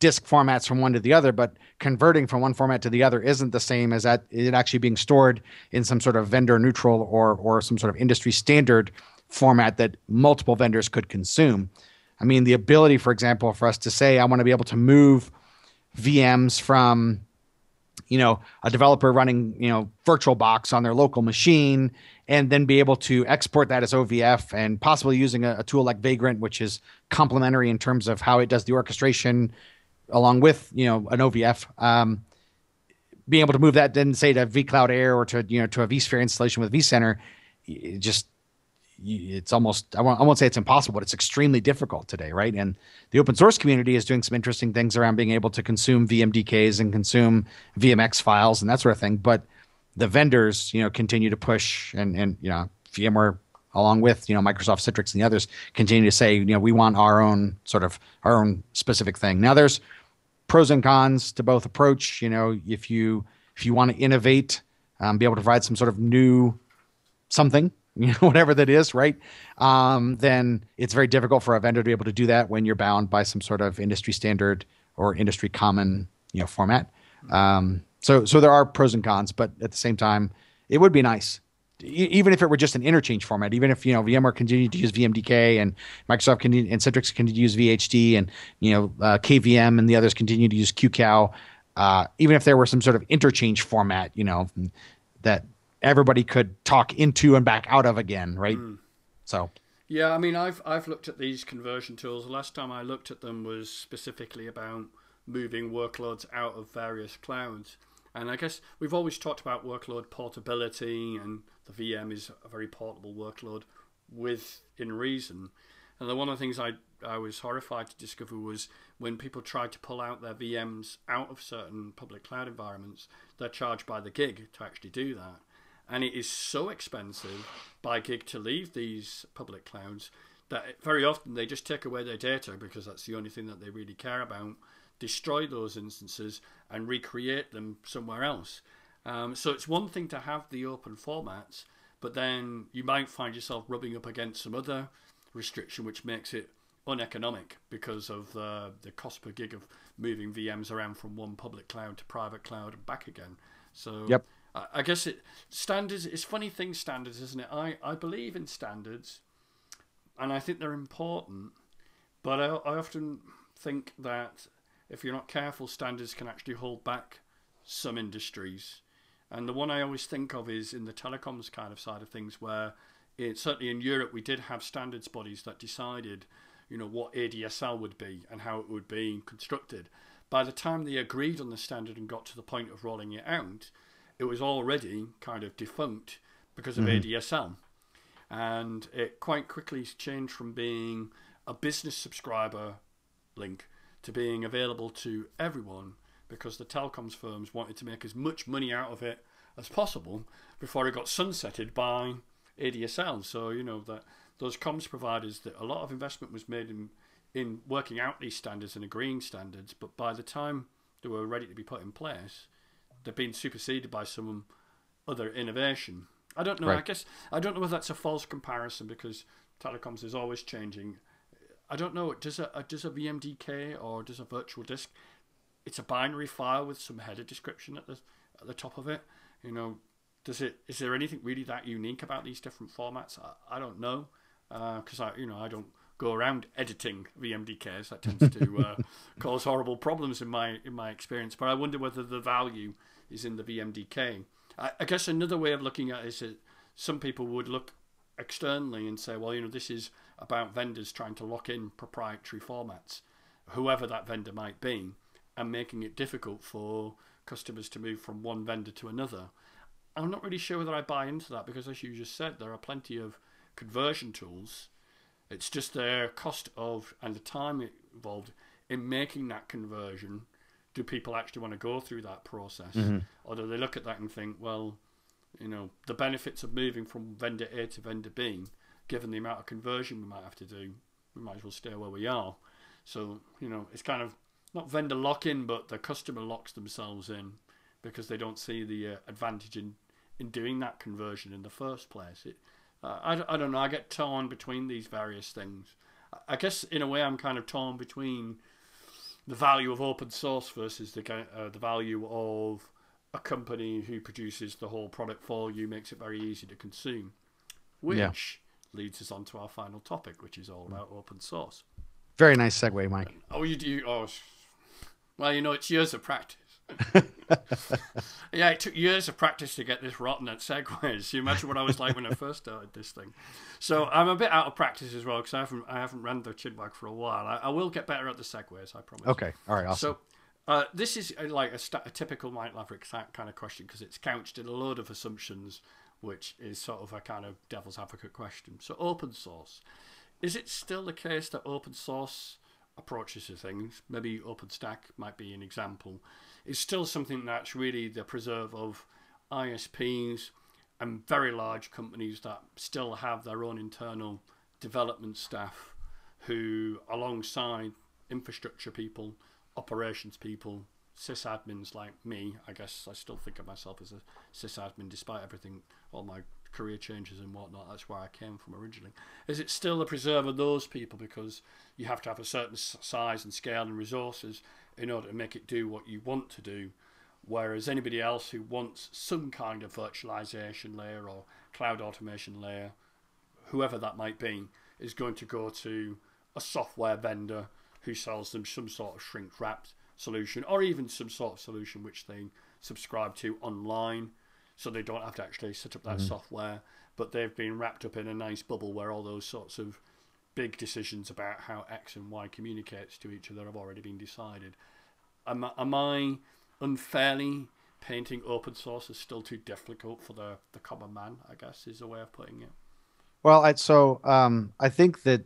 S2: disk formats from one to the other, but converting from one format to the other isn't the same as that it actually being stored in some sort of vendor neutral or or some sort of industry standard format that multiple vendors could consume. I mean, the ability, for example, for us to say, I want to be able to move VMs from, you know, a developer running, you know, VirtualBox on their local machine, and then be able to export that as OVF and possibly using a, a tool like Vagrant, which is complementary in terms of how it does the orchestration along with you know an OVF. Um, being able to move that then say to vCloud Air or to you know to a vSphere installation with vCenter, it it's almost I won't, I won't say it's impossible, but it's extremely difficult today, right? And the open source community is doing some interesting things around being able to consume VMDKs and consume VMX files and that sort of thing. But the vendors, you know, continue to push and and you know VMware along with you know Microsoft Citrix and the others continue to say you know we want our own sort of our own specific thing. Now there's pros and cons to both approach. You know, if you if you want to innovate, um, be able to provide some sort of new something, you know, whatever that is, right? Um, then it's very difficult for a vendor to be able to do that when you're bound by some sort of industry standard or industry common, you know, format. Um, so so there are pros and cons, but at the same time, it would be nice even if it were just an interchange format, even if you know VMware continued to use VMDK and Microsoft continued, and Citrix continued to use VHD and you know uh, KVM and the others continue to use QCOW, uh, even if there were some sort of interchange format, you know, that everybody could talk into and back out of again, right? Mm. So.
S1: Yeah, I mean, I've I've looked at these conversion tools. The last time I looked at them was specifically about moving workloads out of various clouds. And I guess we've always talked about workload portability, and the VM is a very portable workload within reason. And the one of the things I I was horrified to discover was when people tried to pull out their VMs out of certain public cloud environments, they're charged by the gig to actually do that. And it is so expensive by gig to leave these public clouds that very often they just take away their data because that's the only thing that they really care about destroy those instances and recreate them somewhere else. Um, so it's one thing to have the open formats, but then you might find yourself rubbing up against some other restriction which makes it uneconomic because of uh, the cost per gig of moving VMs around from one public cloud to private cloud and back again. So
S2: yep.
S1: I, I guess it standards. It's funny thing standards, isn't it? I, I believe in standards, and I think they're important, but I, I often think that if you're not careful, standards can actually hold back some industries. And the one I always think of is in the telecoms kind of side of things, where it, certainly in Europe we did have standards bodies that decided, you know, what ADSL would be and how it would be constructed. By the time they agreed on the standard and got to the point of rolling it out, it was already kind of defunct because of mm-hmm. ADSL. And it quite quickly changed from being a business subscriber link to being available to everyone because the telecoms firms wanted to make as much money out of it as possible before it got sunsetted by ADSL. So you know that those comms providers that a lot of investment was made in in working out these standards and agreeing standards, but by the time they were ready to be put in place, they've been superseded by some other innovation. I don't know. Right. I guess I don't know whether that's a false comparison because telecoms is always changing. I don't know. Does a does a VMDK or does a virtual disk? It's a binary file with some header description at the at the top of it. You know, does it? Is there anything really that unique about these different formats? I, I don't know because uh, I you know I don't go around editing VMDKs. That tends to uh, cause horrible problems in my in my experience. But I wonder whether the value is in the VMDK. I, I guess another way of looking at it is that some people would look externally and say, well, you know, this is about vendors trying to lock in proprietary formats, whoever that vendor might be, and making it difficult for customers to move from one vendor to another. I'm not really sure whether I buy into that because, as you just said, there are plenty of conversion tools. It's just the cost of and the time involved in making that conversion do people actually want to go through that process? Mm-hmm. Or do they look at that and think, well, you know, the benefits of moving from vendor A to vendor B, given the amount of conversion we might have to do, we might as well stay where we are. So, you know, it's kind of not vendor lock in, but the customer locks themselves in because they don't see the uh, advantage in, in doing that conversion in the first place. It, I, I don't know, I get torn between these various things. I guess in a way I'm kind of torn between the value of open source versus the uh, the value of a company who produces the whole product for you, makes it very easy to consume, which yeah. leads us on to our final topic, which is all about open source.
S2: Very nice segue, Mike.
S1: Oh, you do. Oh, well, you know, it's years of practice. yeah, it took years of practice to get this rotten at segues. You imagine what I was like when I first started this thing. So I'm a bit out of practice as well because I haven't I haven't ran the Chinwag for a while. I, I, will get better at the segues, I promise.
S2: Okay, all right, awesome.
S1: So uh, this is uh, like a, st- a typical Mike Laverick kind of question because it's couched in a load of assumptions, which is sort of a kind of devil's advocate question. So open source, is it still the case that open source approaches to things, maybe OpenStack might be an example, is still something that's really the preserve of ISPs and very large companies that still have their own internal development staff who, alongside infrastructure people, operations people, sysadmins like me, I guess I still think of myself as a sysadmin despite everything, all my career changes and whatnot. That's where I came from originally. Is it still a preserve of those people because you have to have a certain size and scale and resources in order to make it do what you want to do? Whereas anybody else who wants some kind of virtualization layer or cloud automation layer, whoever that might be, is going to go to a software vendor who sells them some sort of shrink wrapped solution or even some sort of solution which they subscribe to online so they don't have to actually set up that mm-hmm. software. But they've been wrapped up in a nice bubble where all those sorts of big decisions about how X and Y communicates to each other have already been decided. Am, am I unfairly painting open source as still too difficult for the, the common man? I guess is a way of putting it.
S2: Well, I, so um, I think that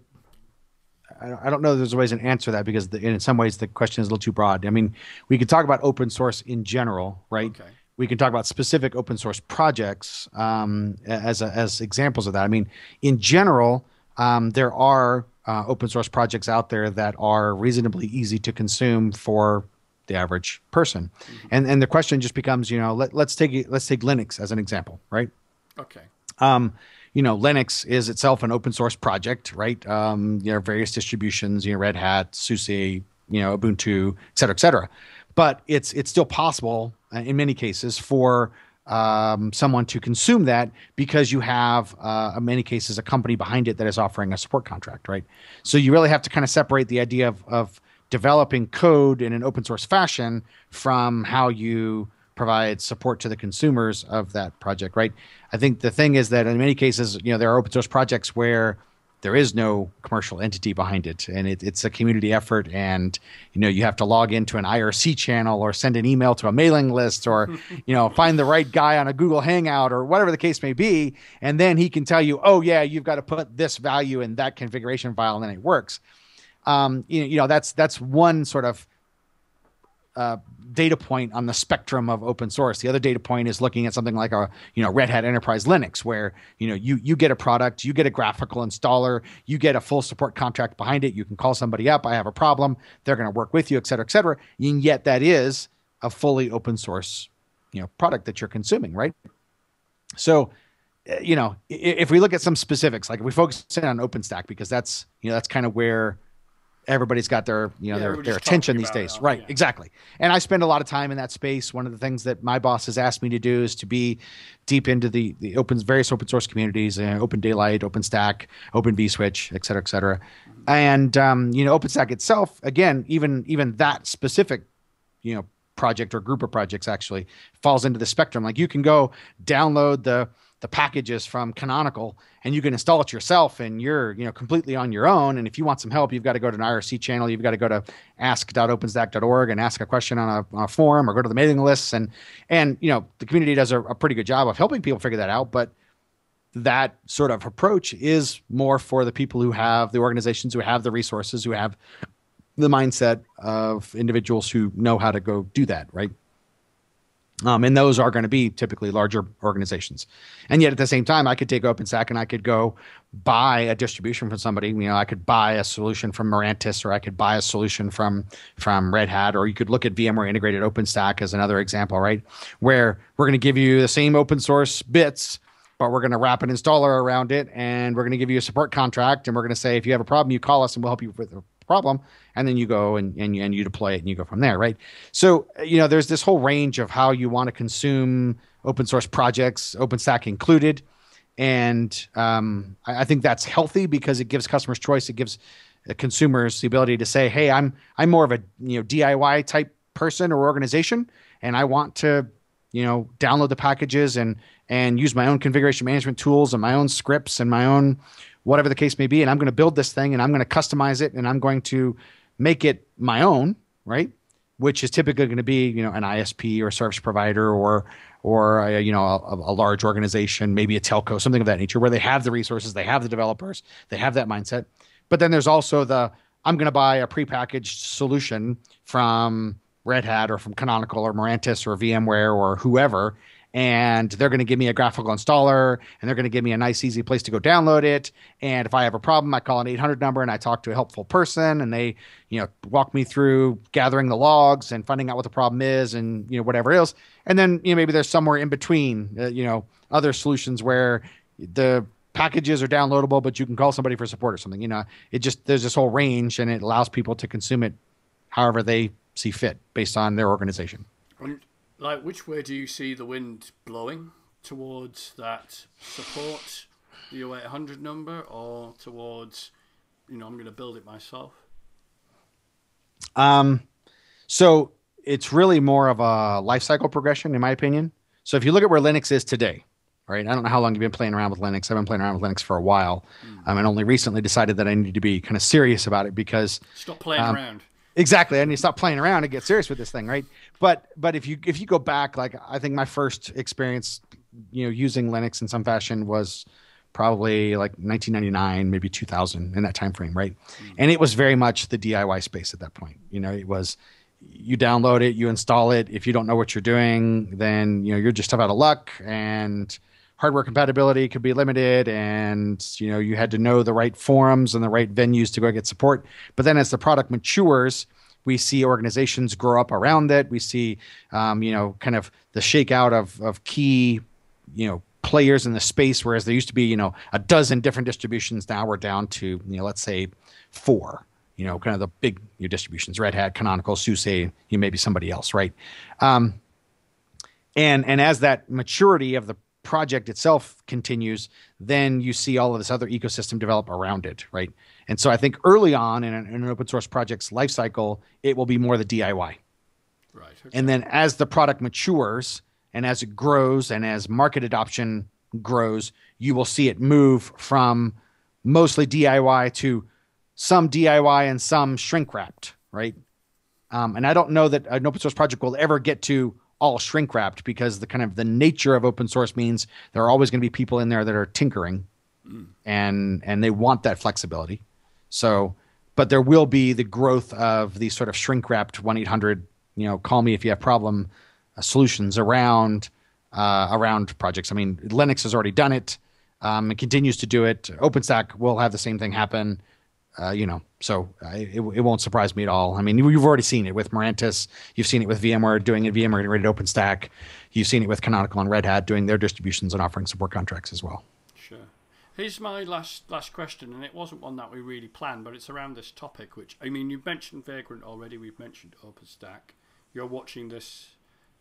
S2: I don't know if there's ways to answer that because the, in some ways the question is a little too broad. I mean, we could talk about open source in general, right? Okay we can talk about specific open source projects um, as, a, as examples of that. I mean, in general, um, there are uh, open source projects out there that are reasonably easy to consume for the average person, mm-hmm. and and the question just becomes, you know, let, let's take let's take Linux as an example, right?
S1: Okay.
S2: Um, you know, Linux is itself an open source project, right? Um, you know, various distributions, you know, Red Hat, SUSE, you know, Ubuntu, et cetera, et cetera. But it's it's still possible uh, in many cases for um, someone to consume that because you have, uh, in many cases, a company behind it that is offering a support contract, right? So you really have to kind of separate the idea of, of developing code in an open source fashion from how you provide support to the consumers of that project, right? I think the thing is that in many cases, you know, there are open source projects where there is no commercial entity behind it. And it, it's a community effort. And you know you have to log into an irc channel or send an email to a mailing list or you know find the right guy on a google hangout or whatever the case may be. And then he can tell you oh yeah you've got to put this value in that configuration file and then it works. Um, you, you know that's that's one sort of uh, data point on the spectrum of open source. The other data point is looking at something like a you know Red Hat Enterprise Linux, where you know you you get a product, you get a graphical installer, you get a full support contract behind it. You can call somebody up. I have a problem. They're going to work with you, et cetera, et cetera. And yet that is a fully open source you know product that you're consuming, right? So uh, you know if we look at some specifics, like if we focus in on OpenStack because that's you know that's kind of where everybody's got their you know
S1: Yeah,
S2: their, their attention these days. right
S1: yeah.
S2: exactly. And i spend a lot of time in that space. One of the things that my boss has asked me to do is to be deep into the the open various open source communities uh, open daylight openstack open vswitch et cetera et cetera. And um, you know openstack itself again even even that specific you know project or group of projects actually falls into the spectrum. Like you can go download the the packages from canonical and you can install it yourself and you're you know completely on your own. And if you want some help you've got to go to an irc channel. You've got to go to ask.openstack.org and ask a question on a, on a forum or go to the mailing lists. And and you know the community does a, a pretty good job of helping people figure that out but that sort of approach is more for the people who have the organizations who have the resources who have the mindset of individuals who know how to go do that right um, and those are going to be typically larger organizations. And yet at the same time, I could take OpenStack and I could go buy a distribution from somebody. You know, I could buy a solution from Mirantis or I could buy a solution from from Red Hat, or you could look at VMware integrated OpenStack as another example, right? Where we're going to give you the same open source bits, but we're going to wrap an installer around it and we're going to give you a support contract and we're going to say if you have a problem, you call us and we'll help you with problem and then you go and, and, you, and you deploy it and you go from there right? So you know there's this whole range of how you want to consume open source projects openstack included. And um, I, I think that's healthy because it gives customers choice. It gives consumers the ability to say hey i'm i'm more of a you know diy type person or organization and i want to you know download the packages and and use my own configuration management tools and my own scripts and my own whatever the case may be and i'm going to build this thing and i'm going to customize it and i'm going to make it my own right? Which is typically going to be you know an isp or service provider or or a, you know a, a large organization maybe a telco something of that nature where they have the resources they have the developers they have that mindset. But then there's also the i'm going to buy a prepackaged solution from red hat or from canonical or mirantis or vmware or whoever and they're going to give me a graphical installer and they're going to give me a nice easy place to go download it. And if i have a problem i call an 800 number and i talk to a helpful person and they you know walk me through gathering the logs and finding out what the problem is and you know whatever else. And then you know maybe there's somewhere in between uh, you know other solutions where the packages are downloadable but you can call somebody for support or something you know. It just there's this whole range and it allows people to consume it however they see fit based on their organization
S1: like, which way do you see the wind blowing towards that support the 0800 number, or towards, you know, I'm going to build it myself?
S2: Um, so it's really more of a life cycle progression, in my opinion. So if you look at where Linux is today, right? I don't know how long you've been playing around with Linux. I've been playing around with Linux for a while, um, and only recently decided that I need to be kind of serious about it because
S1: Stop playing
S2: Um,
S1: around.
S2: Exactly, I need to stop playing around and get serious with this thing, right? But but if you if you go back, like I think my first experience, you know, using Linux in some fashion was probably like 1999 maybe 2000 in that time frame right hmm. and it was very much the diy space at that point. You know it was you download it you install it. If you don't know what you're doing then you know you're just out of luck and hardware compatibility could be limited and you know you had to know the right forums and the right venues to go get support. But then as the product matures we see organizations grow up around it. We see um, you know kind of the shakeout of of key you know players in the space whereas there used to be you know a dozen different distributions. Now we're down to you know let's say four you know kind of the big know, distributions red hat canonical suse you maybe somebody else right? Um, and and as that maturity of the project itself continues then you see all of this other ecosystem develop around it right and so i think early on in an, in an open source project's lifecycle, it will be more the diy
S1: Right. Okay.
S2: and then as the product matures and as it grows and as market adoption grows, you will see it move from mostly DIY to some DIY and some shrink wrapped, right? Um, and I don't know that an open source project will ever get to all shrink wrapped because the kind of the nature of open source means there are always going to be people in there that are tinkering and and they want that flexibility. So, but there will be the growth of these sort of shrink wrapped 1 800 you know, call me if you have problem uh, solutions around uh, around projects. I mean, Linux has already done it. Um, it continues to do it. OpenStack will have the same thing happen. Uh, you know, so it, it won't surprise me at all. I mean, you've already seen it with Mirantis. You've seen it with VMware doing it. VMware to OpenStack. You've seen it with Canonical and Red Hat doing their distributions and offering support contracts as well.
S1: Sure. Here's my last last question, and it wasn't one that we really planned, but it's around this topic. Which I mean, you've mentioned Vagrant already. We've mentioned OpenStack. You're watching this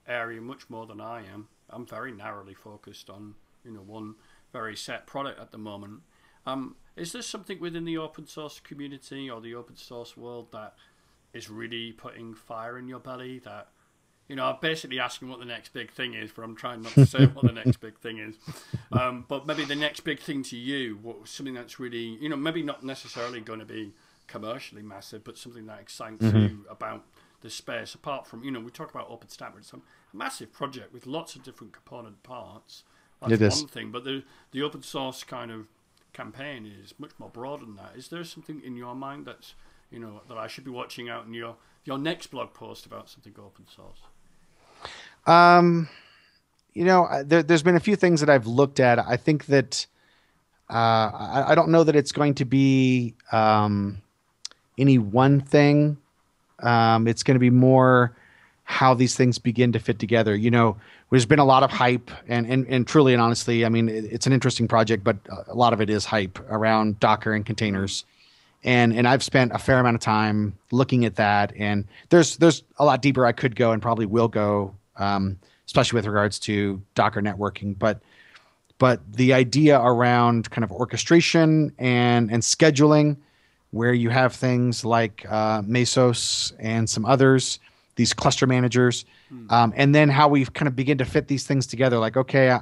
S1: area much more than I am. I'm very narrowly focused on you know one very set product at the moment. Um, is there something within the open source community or the open source world that is really putting fire in your belly? That you know, I'm basically asking what the next big thing is, but I'm trying not to say what the next big thing is. Um, but maybe the next big thing to you, what, something that's really, you know, maybe not necessarily going to be commercially massive, but something that excites mm-hmm. you about the space. Apart from, you know, we talk about OpenStack, it's a massive project with lots of different component parts. That's it is. one thing, but the the open source kind of campaign is much more broad than that. Is there something in your mind that's you know that I should be watching out in your your next blog post about something open source?
S2: Um, you know, there, has been a few things that I've looked at. I think that uh, I, I, don't know that it's going to be um, any one thing. Um, it's going to be more how these things begin to fit together. You know, there's been a lot of hype, and and, and truly and honestly, I mean, it's an interesting project, but a lot of it is hype around Docker and containers. And and I've spent a fair amount of time looking at that, and there's there's a lot deeper I could go and probably will go, um, especially with regards to Docker networking. But but the idea around kind of orchestration and and scheduling, where you have things like uh, Mesos and some others these cluster managers, hmm. um, and then how we kind of begin to fit these things together. Like, okay, I,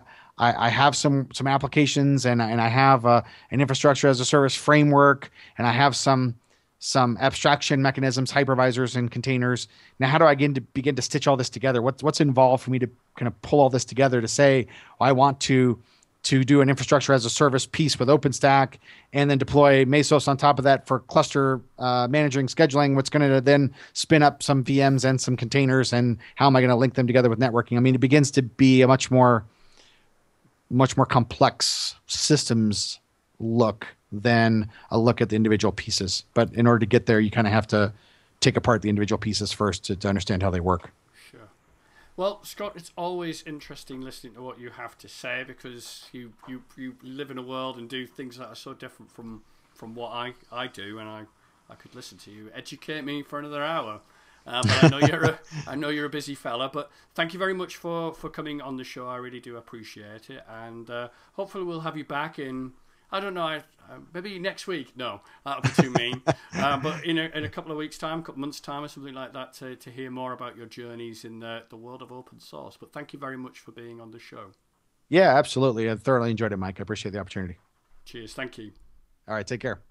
S2: I have some some applications, and and I have a, an infrastructure as a service framework, and I have some some abstraction mechanisms, hypervisors, and containers. Now, how do I begin to begin to stitch all this together? What's what's involved for me to kind of pull all this together to say well, I want to to do an infrastructure as a service piece with OpenStack and then deploy Mesos on top of that for cluster uh, managing, scheduling, what's going to then spin up some VMs and some containers, and how am I going to link them together with networking? I mean, it begins to be a much more, much more complex systems look than a look at the individual pieces. But in order to get there, you kind of have to take apart the individual pieces first to, to understand how they work.
S1: Well, Scott, it's always interesting listening to what you have to say because you, you, you live in a world and do things that are so different from, from what I, I do, and I, I could listen to you educate me for another hour. Uh, but I know you're a, I know you're a busy fella. But thank you very much for, for coming on the show. I really do appreciate it, and uh, hopefully we'll have you back in I don't know. I, uh, maybe next week. No, that would be too mean. uh, but in a, in a couple of weeks' time, a couple months' time, or something like that, to, to hear more about your journeys in the, the world of open source. But thank you very much for being on the show.
S2: Yeah, absolutely. I thoroughly enjoyed it, Mike. I appreciate the opportunity.
S1: Cheers. Thank you.
S2: All right. Take care.